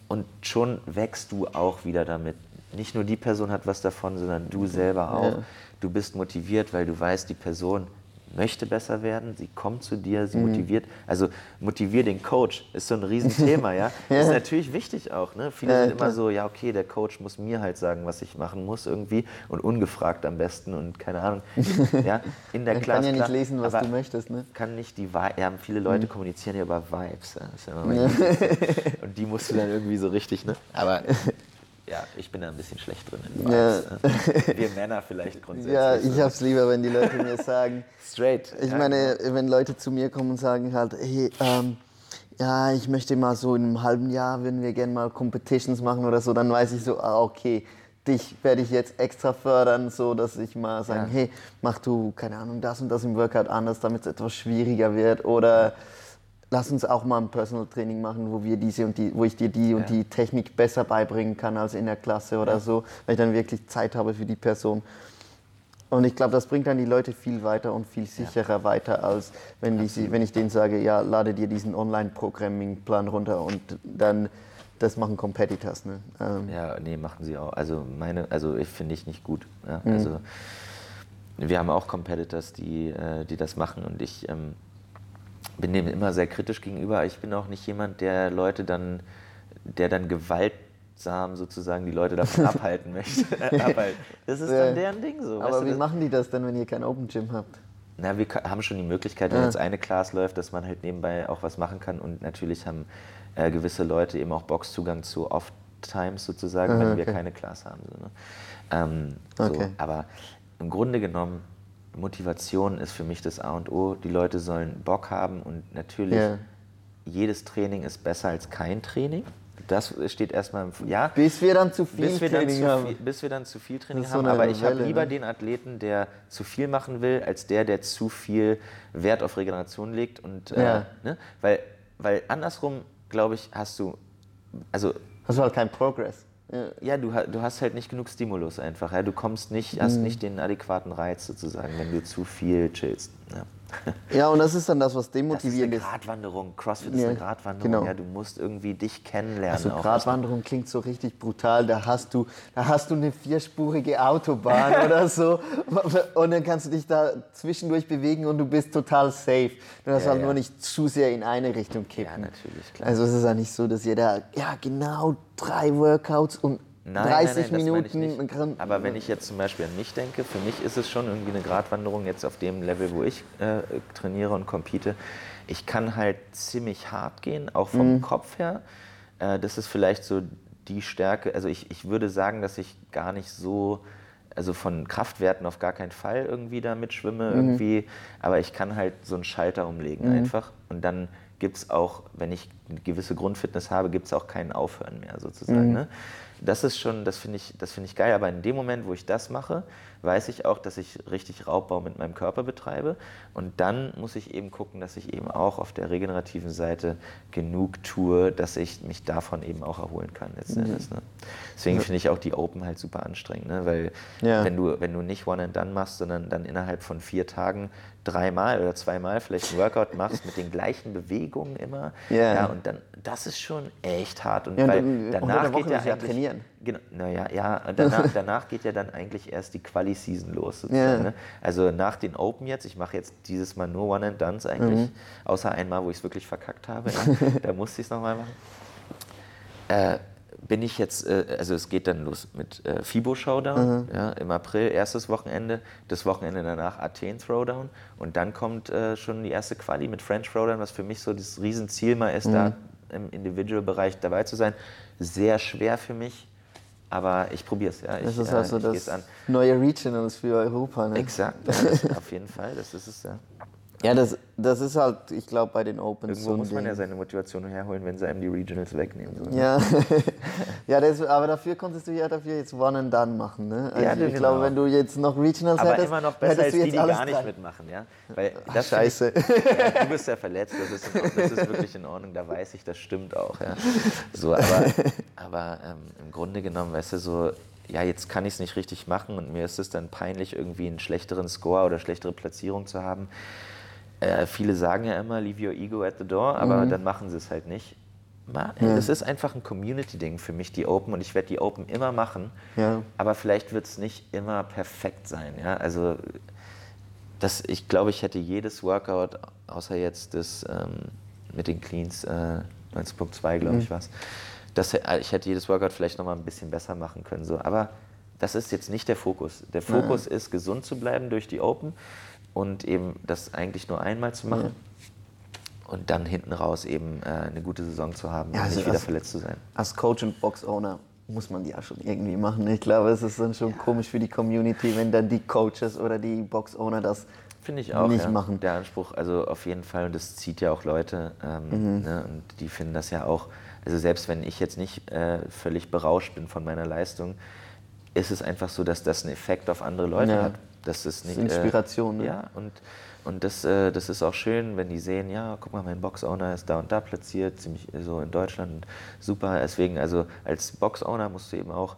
Und schon wächst du auch wieder damit. Nicht nur die Person hat was davon, sondern du selber auch. Ja. Du bist motiviert, weil du weißt, die Person möchte besser werden, sie kommt zu dir, sie motiviert. Also motivier den Coach, ist so ein Riesenthema, ja. Das ist natürlich wichtig auch. Ne? Viele Ja, sind immer klar. so, ja okay, der Coach muss mir halt sagen, was ich machen muss irgendwie und ungefragt am besten und keine Ahnung. Ja, in der Er Klasse. kann ja nicht klar, lesen, was du möchtest, ne? kann nicht die Vibe, ja, viele Leute kommunizieren ja über Vibes. Ja. Ja immer und die musst du dann irgendwie so richtig, ne? Aber ja, ich bin da ein bisschen schlecht drin in Ja. Vibes. Ja. Wir Männer vielleicht grundsätzlich. Ja, ich hab's lieber, wenn die Leute mir sagen, Straight. ich ja, meine, wenn Leute zu mir kommen und sagen halt, hey, ähm, ja, ich möchte mal so in einem halben Jahr, würden wir gerne mal Competitions machen oder so, dann weiß ich so, ah, okay, dich werde ich jetzt extra fördern, so dass ich mal sagen, Ja. hey, mach du, keine Ahnung, das und das im Workout anders, damit es etwas schwieriger wird oder lass uns auch mal ein Personal Training machen, wo wir diese und die, wo ich dir die und Ja. die Technik besser beibringen kann als in der Klasse oder so, weil ich dann wirklich Zeit habe für die Person. Und ich glaube, das bringt dann die Leute viel weiter und viel sicherer weiter, als wenn, die, sie- wenn ich denen sage, ja, lade dir diesen Online-Programming-Plan runter und dann das machen Competitors. Ne? Ähm, Ja, nee, machen sie auch. Also meine, also ich finde ich nicht gut. Ja, Mhm. Also wir haben auch Competitors, die, äh, die das machen und ich ähm, bin dem immer sehr kritisch gegenüber. Ich bin auch nicht jemand, der Leute dann, der dann gewaltsam sozusagen die Leute davon abhalten möchte. Abhalten. Das ist Ja. dann deren Ding so. weißt aber du, wie das- machen die das denn, wenn ihr kein Open Gym habt? Na, wir haben schon die Möglichkeit, wenn jetzt eine Class läuft, dass man halt nebenbei auch was machen kann. Und natürlich haben äh, gewisse Leute eben auch Boxzugang zu Off-Times sozusagen, wenn wir okay. keine Class haben. So, ne? ähm, so, Okay. aber im Grunde genommen, Motivation ist für mich das A und O. Die Leute sollen Bock haben und natürlich Ja. jedes Training ist besser als kein Training. das steht erstmal im ja. Bis wir dann zu viel bis Training zu haben. viel, bis wir dann zu viel Training so haben. Aber ich habe lieber ne? den Athleten, der zu viel machen will, als der, der zu viel Wert auf Regeneration legt. Und, äh, Ja. ne? weil, weil andersrum, glaube ich, hast du, also Hast du halt keinen Progress. Ja. ja, du, du hast halt nicht genug Stimulus einfach. Ja? Du kommst nicht, hast Mhm. nicht den adäquaten Reiz sozusagen, wenn du zu viel chillst. Ja. Ja, und das ist dann das, was Das ist eine demotivierend ist. Gratwanderung. CrossFit ist Ja, eine Gratwanderung. genau. Ja, du musst irgendwie dich kennenlernen. Also. Gratwanderung klingt so richtig brutal. Da hast du, da hast du eine vierspurige Autobahn oder so und dann kannst du dich da zwischendurch bewegen und du bist total safe. Du darfst Ja, halt ja. nur nicht zu sehr in eine Richtung kippen. Ja, natürlich, klar. Also es ist ja nicht so, dass ihr da ja genau drei Workouts und Nein, 30 nein, nein, Minuten. Aber wenn ich jetzt zum Beispiel an mich denke, für mich ist es schon irgendwie eine Gratwanderung jetzt auf dem Level, wo ich äh, trainiere und compete. Ich kann halt ziemlich hart gehen, auch vom Mhm. Kopf her. Äh, das ist vielleicht so die Stärke. Also ich, ich würde sagen, dass ich gar nicht so, also von Kraftwerten auf gar keinen Fall irgendwie da mitschwimme Mhm. irgendwie. Aber ich kann halt so einen Schalter umlegen einfach. Und dann gibt es auch, wenn ich eine gewisse Grundfitness habe, gibt es auch kein Aufhören mehr sozusagen. Ne? Das ist schon, das finde ich, das finde ich geil. Aber in dem Moment, wo ich das mache, weiß ich auch, dass ich richtig Raubbau mit meinem Körper betreibe. Und dann muss ich eben gucken, dass ich eben auch auf der regenerativen Seite genug tue, dass ich mich davon eben auch erholen kann letzten Endes. Ne? Deswegen finde ich auch die Open halt super anstrengend, ne? weil Ja. wenn du, wenn du nicht One and Done machst, sondern dann innerhalb von vier Tagen dreimal oder zweimal vielleicht ein Workout machst mit den gleichen Bewegungen immer, Ja. ja, und dann, das ist schon echt hart. Und Ja, und weil unter danach geht ja eigentlich, trainieren. Genau, naja, ja, danach, danach geht ja dann eigentlich erst die Quali-Season los. Sozusagen, Ja. ne? Also nach den Open jetzt, ich mache jetzt dieses Mal nur One and Dones eigentlich, Mhm. außer einmal, wo ich es wirklich verkackt habe. Ja. da musste ich es nochmal machen. Äh, bin ich jetzt, äh, also es geht dann los mit äh, FIBO Showdown Mhm. ja, im April, erstes Wochenende, das Wochenende danach Athen Throwdown und dann kommt äh, schon die erste Quali mit French Throwdown, was für mich so das Riesenziel mal ist, da Mhm. im Individual-Bereich dabei zu sein. Sehr schwer für mich, aber ich probiere es. Ja. Das ist äh, also das an. neue Regionals für Europa. Ne? Exakt, ja, das, auf jeden Fall, das ist es ja. Ja, das, das ist halt, ich glaube, bei den Opens Irgendwo so muss man Ding. ja seine Motivation herholen, wenn sie einem die Regionals wegnehmen. So. Ja, ja das, aber dafür konntest du ja dafür jetzt One and Done machen. Ne? Also Ja, ich genau. glaube, wenn du jetzt noch Regionals Aber hättest, immer noch besser als die, die gar nicht drei. mitmachen. Ja? Weil Ach, das scheiße. Ich, ja, du bist ja verletzt, das ist, das ist wirklich in Ordnung, da weiß ich, das stimmt auch. Ja? So, aber aber ähm, im Grunde genommen, weißt du, so, ja, jetzt kann ich es nicht richtig machen und mir ist es dann peinlich, irgendwie einen schlechteren Score oder schlechtere Platzierung zu haben. Äh, viele sagen ja immer, leave your ego at the door, aber Mhm. dann machen sie es halt nicht. Ma- ey, Das ist einfach ein Community-Ding für mich, die Open, und ich werde die Open immer machen. Ja. Aber vielleicht wird es nicht immer perfekt sein. Ja? Also das, ich glaube, ich hätte jedes Workout, außer jetzt das ähm, mit den Cleans, äh, 19.2 glaube ich was, das, ich hätte jedes Workout vielleicht noch mal ein bisschen besser machen können. So. Aber das ist jetzt nicht der Fokus. Der Fokus ist, gesund zu bleiben durch die Open und eben das eigentlich nur einmal zu machen. Und dann hinten raus eben äh, eine gute Saison zu haben Ja, und also nicht wieder verletzt zu sein. Als Coach und Box-Owner muss man die ja schon irgendwie machen. Ich glaube, es ist dann schon komisch für die Community, wenn dann die Coaches oder die Box-Owner das Finde ich auch. nicht ja. machen. Der Anspruch, also auf jeden Fall, und das zieht ja auch Leute, ähm, Mhm. ne, und die finden das ja auch, also selbst wenn ich jetzt nicht äh, völlig berauscht bin von meiner Leistung, ist es einfach so, dass das einen Effekt auf andere Leute Ja. hat. Das nicht, Inspiration, Äh, ne? Ja, und, und das, äh, das ist auch schön, wenn die sehen, ja, guck mal, mein Box-Owner ist da und da platziert, ziemlich so in Deutschland, super. Deswegen, also als Box-Owner musst du eben auch,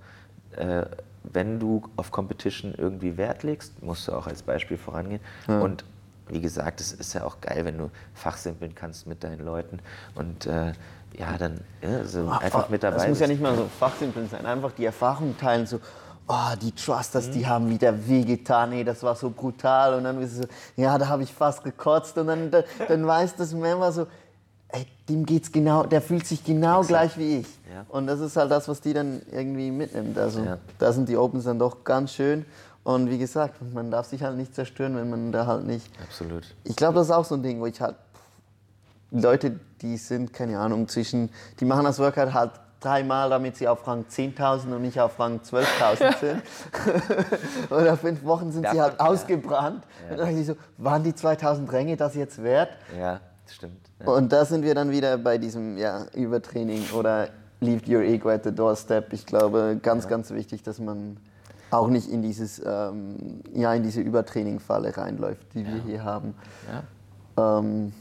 äh, wenn du auf Competition irgendwie Wert legst, musst du auch als Beispiel vorangehen. Und wie gesagt, es ist ja auch geil, wenn du fachsimpeln kannst mit deinen Leuten und äh, ja, dann ja, so einfach mit dabei Es muss ja nicht mal so fachsimpeln sein, einfach die Erfahrung teilen, so, oh, die Trusters, die haben wieder wehgetan, ey, das war so brutal. Und dann bist du so, ja, da habe ich fast gekotzt. Und dann, dann, dann weiß das Member so, ey, dem geht's genau, der fühlt sich genau gleich wie ich. Ja. Und das ist halt das, was die dann irgendwie mitnimmt. Also Ja. da sind die Opens dann doch ganz schön. Und wie gesagt, man darf sich halt nicht zerstören, wenn man da halt nicht Absolut. ich glaube, das ist auch so ein Ding, wo ich halt Leute, die sind, keine Ahnung, zwischen, die machen das Workout halt dreimal, damit sie auf Rang 10.000 und nicht auf Rang 12.000 sind. und nach fünf Wochen sind Darf sie halt man- ja. ausgebrannt. Und dann dachte ich so, waren die 2.000 Ränge das jetzt wert? Ja, das stimmt. Ja. Und da sind wir dann wieder bei diesem ja, Übertraining oder leave your ego at the doorstep. Ich glaube, ganz, ja. ganz wichtig, dass man auch nicht in dieses, ähm, ja, in diese Übertraining-Falle reinläuft, die ja. wir hier haben. Ja, ähm,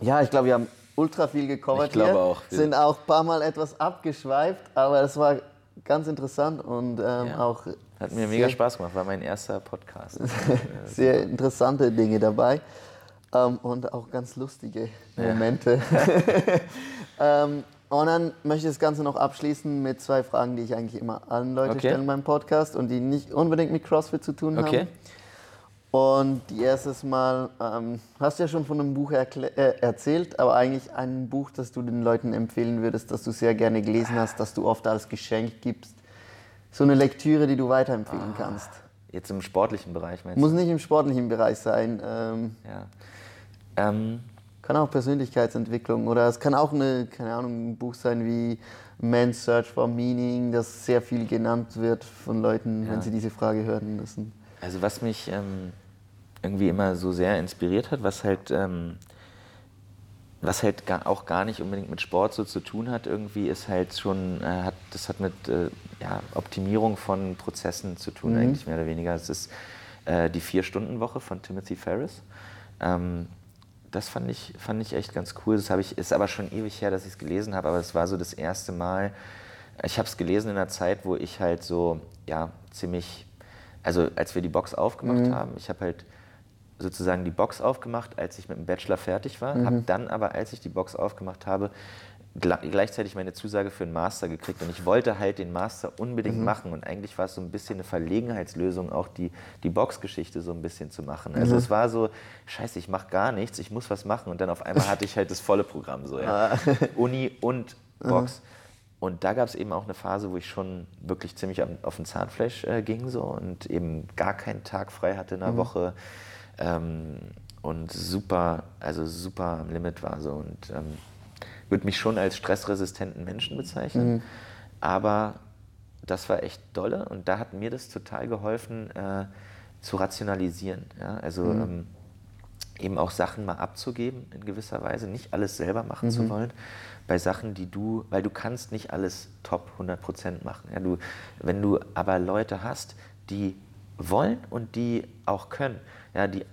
ja ich glaube, wir haben ultra viel gecovert ich glaube hier. Auch. Sind auch ein paar Mal etwas abgeschweift, aber es war ganz interessant und ähm, ja. auch. Hat mir mega Spaß gemacht, war mein erster Podcast. sehr interessante Dinge dabei ähm, und auch ganz lustige Momente. ähm, und dann möchte ich das Ganze noch abschließen mit zwei Fragen, die ich eigentlich immer allen Leuten okay. stelle in meinem Podcast und die nicht unbedingt mit CrossFit zu tun okay. haben. Und die erste Mal, ähm, hast ja schon von einem Buch äh, erzählt, aber eigentlich ein Buch, das du den Leuten empfehlen würdest, das du sehr gerne gelesen hast, das du oft als Geschenk gibst. So eine Lektüre, die du weiterempfehlen ah, kannst. Jetzt im sportlichen Bereich meinst Muss du? Muss nicht im sportlichen Bereich sein. Ähm, ja. Ähm, kann auch Persönlichkeitsentwicklung oder es kann auch eine, keine Ahnung, ein Buch sein wie Man's Search for Meaning, das sehr viel genannt wird von Leuten, ja. wenn sie diese Frage hören müssen. Also was mich ähm, irgendwie immer so sehr inspiriert hat, was halt, ähm, was halt gar, auch gar nicht unbedingt mit Sport so zu tun hat, irgendwie ist halt schon, äh, hat, das hat mit äh, ja, Optimierung von Prozessen zu tun, mhm. eigentlich mehr oder weniger. Es ist äh, die Vier-Stunden-Woche von Timothy Ferris. Ähm, das fand ich, fand ich echt ganz cool. Das ich, ist aber schon ewig her, dass ich es gelesen habe, aber es war so das erste Mal. Ich habe es gelesen in einer Zeit, wo ich halt so, ja, ziemlich, also als wir die Box aufgemacht mhm. haben, ich habe halt sozusagen die Box aufgemacht, als ich mit dem Bachelor fertig war, mhm. habe dann aber, als ich die Box aufgemacht habe, gleichzeitig meine Zusage für einen Master gekriegt und ich wollte halt den Master unbedingt mhm. machen und eigentlich war es so ein bisschen eine Verlegenheitslösung, auch die, die Boxgeschichte so ein bisschen zu machen. Also mhm. es war so, scheiße, ich mache gar nichts, ich muss was machen und dann auf einmal hatte ich halt das volle Programm so, ja. Ah. Uni und Box. Mhm. Und da gab es eben auch eine Phase, wo ich schon wirklich ziemlich auf den Zahnfleisch äh, ging so und eben gar keinen Tag frei hatte in der mhm. Woche ähm, und super, also super am Limit war so und ähm, würde mich schon als stressresistenten Menschen bezeichnen. Mhm. Aber das war echt dolle und da hat mir das total geholfen, äh, zu rationalisieren. Ja? Also mhm. ähm, eben auch Sachen mal abzugeben in gewisser Weise, nicht alles selber machen mhm. zu wollen. Bei Sachen, die du, weil du kannst nicht alles top 100% machen. Ja? Du, wenn du aber Leute hast, die wollen und die auch können, ja, die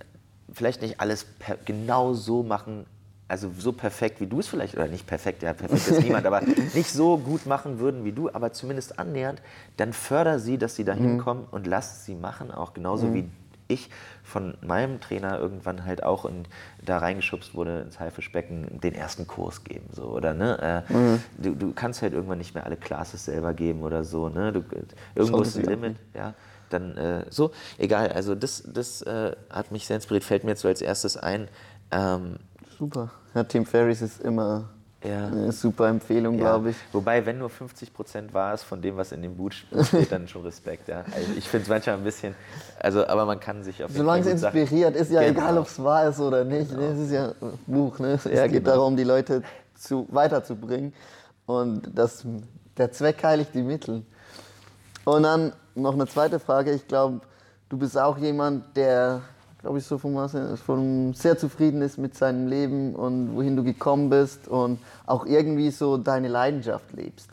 vielleicht nicht alles genau so machen, also so perfekt wie du es vielleicht, oder nicht perfekt, ja, perfekt ist niemand, aber nicht so gut machen würden wie du, aber zumindest annähernd, dann förder sie, dass sie da hinkommen mhm. und lass sie machen, auch genauso mhm. wie ich von meinem Trainer irgendwann halt auch in, da reingeschubst wurde ins Haifischbecken, den ersten Kurs geben. So, oder, ne? Äh, mhm. du, du kannst halt irgendwann nicht mehr alle Classes selber geben oder so. Ne? Du, irgendwo ist ein Limit. Ja? Dann äh, so, egal. Also das, das äh, hat mich sehr inspiriert, fällt mir jetzt so als erstes ein. Ähm, Super. Ja, Tim Ferris ist immer ja. eine super Empfehlung, ja. glaube ich. Wobei, wenn nur 50 Prozent war es von dem, was in dem Buch steht, dann schon Respekt. Ja. Also ich finde es manchmal ein bisschen, also, aber man kann sich auf jeden Solange es inspiriert, ist ja genau. egal, ob es wahr ist oder nicht. Genau. Es ist ja ein Buch. Ne? Es geht genau. darum, die Leute zu, weiterzubringen. Und das, der Zweck heiligt die Mittel. Und dann noch eine zweite Frage. Ich glaube, du bist auch jemand, der glaube ich, so von, von sehr zufrieden ist mit seinem Leben und wohin du gekommen bist und auch irgendwie so deine Leidenschaft lebst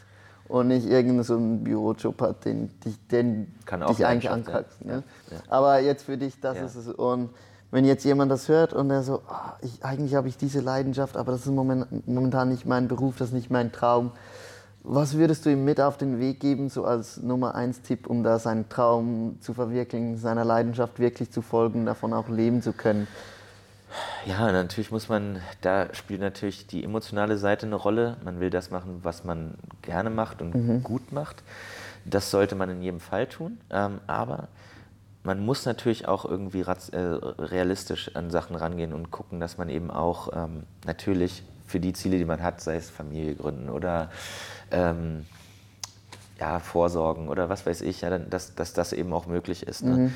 und nicht irgendeinen so Bürojob hat, den, den Kann dich eigentlich ankackt. Ne? Ja. Aber jetzt für dich, das ja. ist es. Und wenn jetzt jemand das hört und er so, oh, ich, eigentlich habe ich diese Leidenschaft, aber das ist momentan nicht mein Beruf, das ist nicht mein Traum, was würdest du ihm mit auf den Weg geben, so als Nummer eins Tipp, um da seinen Traum zu verwirklichen, seiner Leidenschaft wirklich zu folgen, davon auch leben zu können? Ja, natürlich muss man, da spielt natürlich die emotionale Seite eine Rolle. Man will das machen, was man gerne macht und mhm. gut macht. Das sollte man in jedem Fall tun. Ähm, aber man muss natürlich auch irgendwie äh, realistisch an Sachen rangehen und gucken, dass man eben auch ähm, natürlich für die Ziele, die man hat, sei es Familie gründen oder ähm, ja, vorsorgen oder was weiß ich, ja, dass, dass das eben auch möglich ist. Ne? Mhm.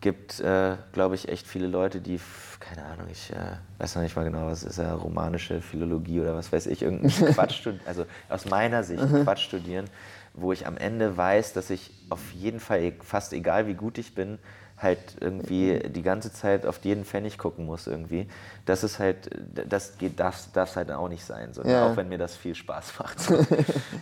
Gibt, äh, glaube ich, echt viele Leute, die, keine Ahnung, ich äh, weiß noch nicht mal genau, was ist ja romanische Philologie oder was weiß ich, irgendeinen Quatsch, also aus meiner Sicht mhm. Quatsch studieren, wo ich am Ende weiß, dass ich auf jeden Fall, fast egal wie gut ich bin, halt irgendwie die ganze Zeit auf jeden Pfennig gucken muss irgendwie. Das ist halt, das geht, darf, darf halt auch nicht sein, so, Ja. auch wenn mir das viel Spaß macht. So,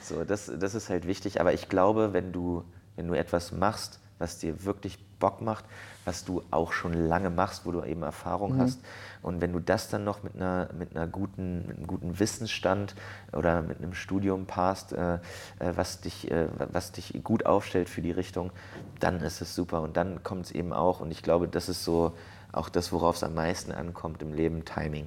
so das, das ist halt wichtig. Aber ich glaube, wenn du, wenn du etwas machst, was dir wirklich Bock macht, was du auch schon lange machst, wo du eben Erfahrung Mhm. hast, und wenn du das dann noch mit einer, mit einer guten, mit einem guten Wissensstand oder mit einem Studium passt, äh, äh, was, dich, äh, was dich gut aufstellt für die Richtung, dann ist es super. Und dann kommt es eben auch, und ich glaube, das ist so auch das, worauf es am meisten ankommt im Leben, Timing.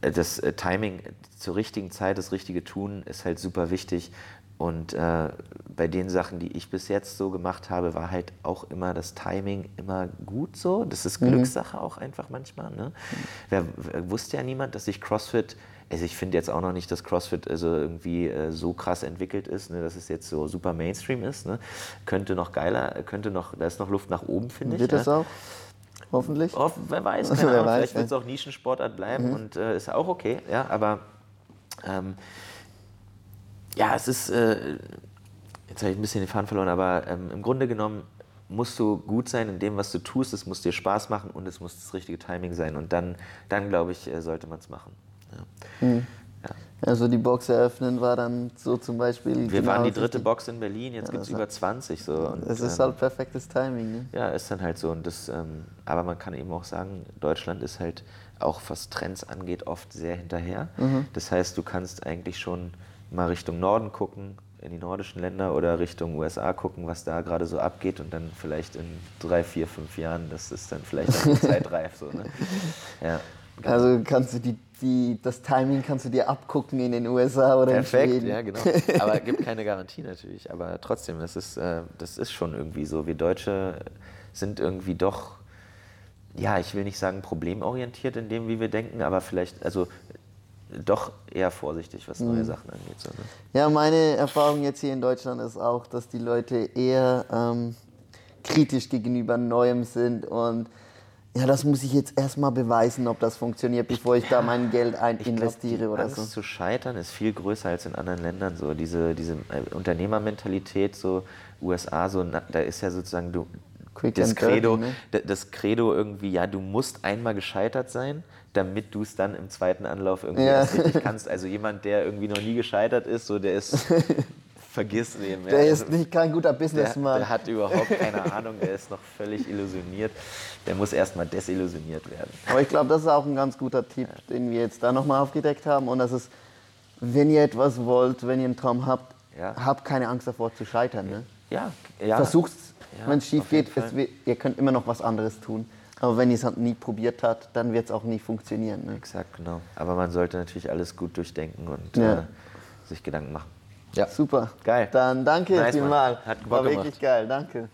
Äh, Das äh, Timing zur richtigen Zeit, das richtige Tun ist halt super wichtig. Und äh, bei den Sachen, die ich bis jetzt so gemacht habe, war halt auch immer das Timing immer gut so. Das ist Glückssache auch einfach manchmal. Ne? Wer, wer wusste ja niemand, dass sich CrossFit, also ich finde jetzt auch noch nicht, dass CrossFit also irgendwie äh, so krass entwickelt ist, ne, dass es jetzt so super Mainstream ist. Ne? Könnte noch geiler, könnte noch, da ist noch Luft nach oben, finde ich. Wird ne? das auch? Hoffentlich. Oh, wer weiß, keine Wer Ahnung, weiß, vielleicht ja. wird es auch Nischensportart bleiben und äh, ist auch okay, ja, aber ähm, ja, es ist, äh, jetzt habe ich ein bisschen den Faden verloren, aber ähm, im Grunde genommen musst du gut sein in dem, was du tust, es muss dir Spaß machen und es muss das richtige Timing sein und dann, dann glaube ich, äh, sollte man es machen. Ja. Ja. Also die Box eröffnen war dann so zum Beispiel. Wir genau waren die dritte. Box in Berlin, jetzt Ja, gibt es über 20 so. Und, Es ist ähm, halt perfektes Timing. Ne? Ja, ist dann halt so. Und das, ähm, aber man kann eben auch sagen, Deutschland ist halt auch was Trends angeht, oft sehr hinterher. Das heißt, du kannst eigentlich schon mal Richtung Norden gucken, in die nordischen Länder oder Richtung USA gucken, was da gerade so abgeht und dann vielleicht in drei, vier, fünf Jahren, das ist dann vielleicht auch die Zeit reif. So, ne? ja, genau. Also kannst du die, die, das Timing kannst du dir abgucken in den USA oder Perfekt, in Schweden. ja, genau. Aber gibt keine Garantie natürlich. Aber trotzdem, das ist, äh, das ist schon irgendwie so. Wir Deutsche sind irgendwie doch, ja, ich will nicht sagen problemorientiert in dem, wie wir denken, aber vielleicht, also doch eher vorsichtig, was neue Sachen angeht. So, ne? Ja, meine Erfahrung jetzt hier in Deutschland ist auch, dass die Leute eher ähm, kritisch gegenüber Neuem sind und ja, das muss ich jetzt erstmal beweisen, ob das funktioniert, bevor ich da mein Geld ein Ich glaub, investiere die oder Angst so. zu scheitern ist viel größer als in anderen Ländern. So diese, diese äh, Unternehmermentalität, so USA, so da ist ja sozusagen du das and dirty, Credo, ne? das Credo irgendwie, ja, du musst einmal gescheitert sein, damit du es dann im zweiten Anlauf irgendwie Ja. richtig kannst. Also jemand, der irgendwie noch nie gescheitert ist, so der ist vergiss ja. Der Also- ist nicht kein guter der, Businessman. der hat überhaupt keine Ahnung, der ist noch völlig illusioniert. Der muss erstmal desillusioniert werden. Aber ich glaube, das ist auch ein ganz guter Tipp, den wir jetzt da nochmal aufgedeckt haben. Und das ist, wenn ihr etwas wollt, wenn ihr einen Traum habt, Ja. habt keine Angst davor zu scheitern. Ne? Ja, ja. Versucht's, Ja, wenn es schief geht, es, ihr könnt immer noch was anderes tun. Aber wenn ihr es halt nie probiert habt, dann wird es auch nie funktionieren. Ne? Exakt, genau. Aber man sollte natürlich alles gut durchdenken und Ja. äh, sich Gedanken machen. Super. Geil. Dann danke Nice, vielmals. Hat Bock War gemacht. wirklich geil. Danke.